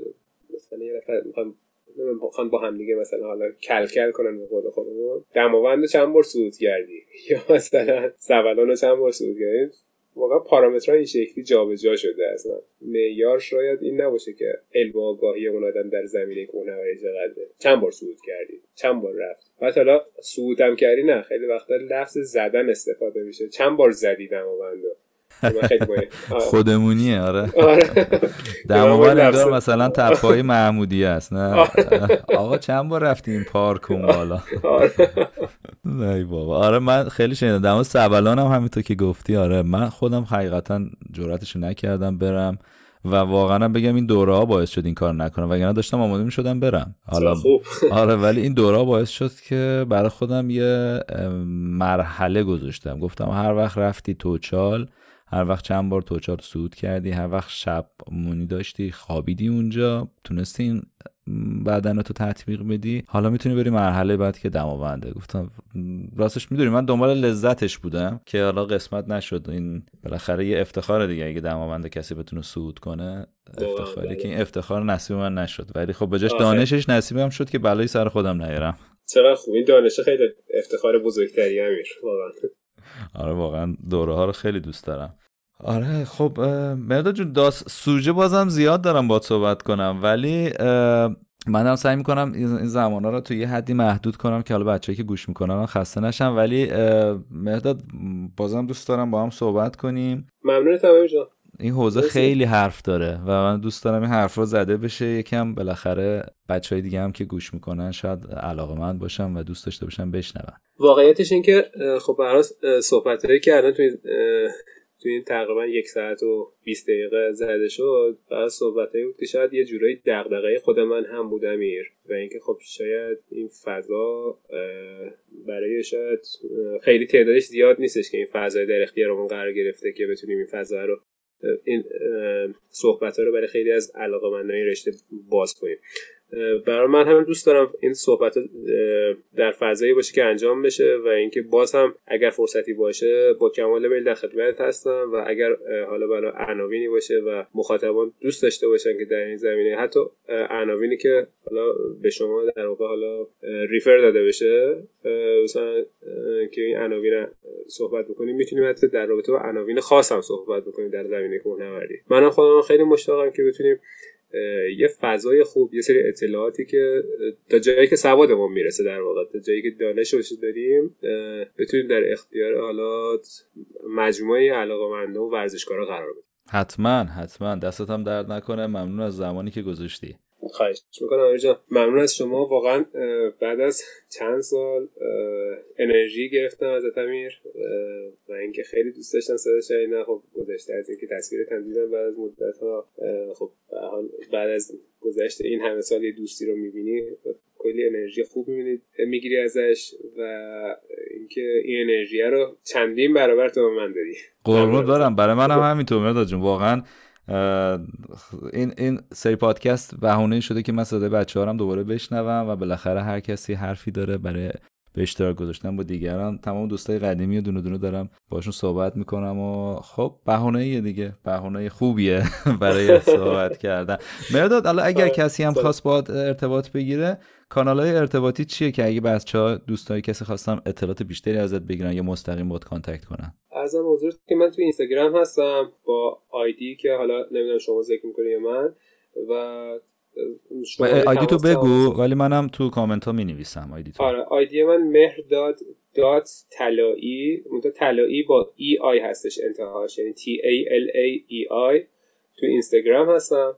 مثلا یه نفر می‌خوان با هم دیگه مثلا حالا کلکل کنن به خود خودمون. دماوند چند بار صعود کردی؟ یا مثلا سبلان رو چند بار صعود کردی؟ واقعا پارامترها این شکلی جابجا شده اصلا. معیار شاید این نباشه که علم آگاهی اون آدم در زمینه کوهنوردی چقدره. چند بار صعود کردی؟ چند بار رفت؟ بعد حالا صعودم کردی؟ نه خیلی وقتا لفظ زدن استفاده میشه. چند بار زدی دماوندو خودمونیه آره, آره. دماوند انگار مثلا تپای محمودی است نه؟ آقا چند بار رفتی این پارک اون بالا؟ آره. نه بابا. آره من خیلی شنیدم. دما سبلان هم همینطور که گفتی آره. من خودم حقیقتا جرأتشو نکردم برم و واقعا بگم این دوره ها باعث شد این کار نکنم. وگرنه داشتم آماده می‌شدم برم. حالا آره ولی این دوره باعث شد که برای خودم یه مرحله گذاشتم. گفتم هر وقت رفتی توچال هر وقت چند بار توچار سود کردی هر وقت شب مونی داشتی خوابیدی اونجا تونستی این بدن تو تطبیق بدی. حالا می‌تونی بری مرحله بعد که دماونده. گفتم راستش می‌دونی من دنبال لذتش بودم که حالا قسمت نشد. این بالاخره یه افتخار دیگه اگه دماونده کسی بتونه سود کنه افتخاری که این افتخار نصیب من نشد. ولی خب بجاش دانشش نصیبم شد که بلایی سر خودم نیارم. چرا خوب؟ این دانش خیلی افتخار بزرگتری امیر. واقعا. آره واقعا دوره ها رو خیلی دوست دارم. آره خب مرداد جون داست سوژه بازم زیاد دارم با صحبت کنم ولی من سعی می‌کنم این زمان رو تو یه حدی محدود کنم که حالا بچه که گوش می‌کنن خسته نشم ولی مرداد بازم دوست دارم با هم صحبت کنیم. ممنون تمام جان. این حوزه خیلی حرف داره و من دوست دارم این حرف رو زده بشه یکم بالاخره بچه های دیگه هم که گوش می‌کنن شاید علاقه من باشم و دوست داشته باشم بشنون. واقعیتش این که خب برای صحبت هایی که الان تو این تقریبا یک ساعت و 20 دقیقه زده شد و صحبت بود که شاید یه جورایی دغدغه خود من هم بود امیر. و اینکه خب شاید این فضا برای شاید خیلی تعدادش زیاد نیستش که این فضای در اختیارمون قرار گرفته که بتونیم این فضا رو این صحبت ها رو برای خیلی از علاقه رشته باز کنیم. برای من هم دوست دارم این صحبت در فضایی باشه که انجام بشه و اینکه باز هم اگر فرصتی باشه با کمال میل در خدمت هستم و اگر حالا برای عناوینی باشه و مخاطبان دوست داشته باشن که در این زمینه حتی عناوینی که حالا به شما در واقع حالا ریفر داده بشه مثلا که این عناوین صحبت بکنیم می‌تونیم حتی در رابطه با عناوین خاص هم صحبت بکنیم در زمینه کوهنوردی منم خودم خیلی مشتاقم که بتونیم یه فضای خوب یه سری اطلاعاتی که تا جایی که سوادمون می‌رسه در واقع تا جایی که دانش داریم بتونیم در اختیار حالا مجموعه علاقمنده و ورزشکارا قرار بدیم. حتما حتما. دستت هم درد نکنه. ممنون از زمانی که گذاشتی. خواهش می‌کنم جان. ممنون از شما. واقعا بعد از چند سال انرژی گرفتم از امیر و اینکه خیلی دوست داشتم صدا شنیدن خب گذشته از اینکه تصویر دیدم بعد از مدت ها خب بعد از گذشته این همه سال یه دوستی رو می‌بینی. کلی انرژی خوب می‌بینید می‌گیری ازش و اینکه این انرژی رو چندین برابر تو من دادی. قربونت دارم برای من هم همینطور مرداد جون. واقعا این این سری پادکست بهونه شده که من صدای بچه هم دوباره بشنوم و بالاخره هر کسی حرفی داره برای به اشتراک گذاشتن با دیگران تمام دوستای قدیمی و دونه دونه دارم باشون صحبت می‌کنم و خب بهونه دیگه بهونه خوبیه برای صحبت کردن. مهرداد الان اگر کسی هم خواست باهات ارتباط بگیره کانال های ارتباطی چیه که اگه بچه ها دوستای کسی خواستم اطلاعات بیشتری ازت بگیرن یا مستقیم باهات contact کنن؟ عرضم حضور که من تو اینستاگرام هستم با آیدی که حالا نمی‌دونم شما ذکر می‌کنی یا من و آیدی تو بگو ولی منم تو کامنت ها می نویسم آیدی تو. آره آیدی من مهرداد dot طلایی طلایی با E I هستش انتهاش یعنی T A L A E I تو اینستاگرام هستم.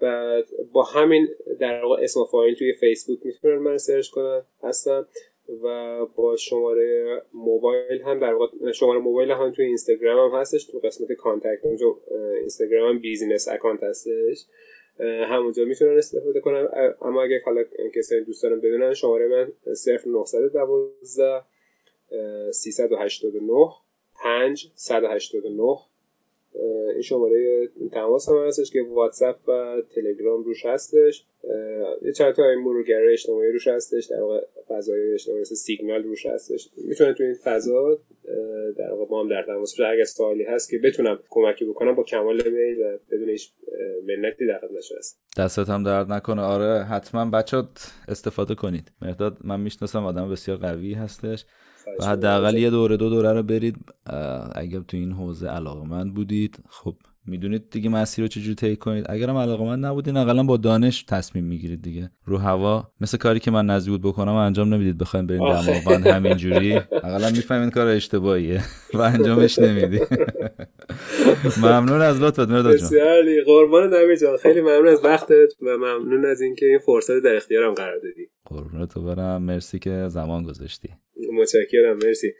بعد با همین در واقع اسم فایل توی فیسبوک می‌تونن منو search کنن هستم. و با شماره موبایل هم در واقع شماره موبایل هم توی اینستاگرام هم هستش تو قسمت contact اونجا اینستاگرام هم business account هستش. همونجا می‌تونن استفاده کنن. اما اگه حالا کسی دوست دارن بدونن شماره من 0912 389 5 189 این شماره تماس هم هستش که واتساپ و تلگرام روش هستش. یه چند تا مرورگر اجتماعی روش هستش. در واقع فضای اجتماعی سیگنال روش هستش. می‌تونه تو این فضا در واقع با هم در تماس اگر سوالی هست که بتونم کمکی بکنم با کمال میل و بدون هیچ منتی در خدمتشون هست دستت هم درد نکنه. آره حتما بچه استفاده کنید. مرداد من می‌شناسم آدم بسیار قوی هستش. و حداقل یه دوره دو دوره رو برید اگر تو این حوزه علاقمند بودید خب می‌دونید دیگه مسیر رو چجوری طی کنید؟ اگرم علاقمند نبودین اقلا با دانش تصمیم می‌گیرید دیگه. رو هوا مثل کاری که من نزدیک بود بکنم انجام نمی‌دید. بخوایم بریم دماوند همینجوری. اقلا می‌فهمید کار اشتباهیه و انجامش نمیدی ممنون از لطفت مرداد جان. بسیار قربان جان. خیلی ممنون از وقتت و ممنون از اینکه این فرصت در اختیارم قرار دادی. قربونت برم. مرسی که زمان گذاشتی. متشکرم. مرسی.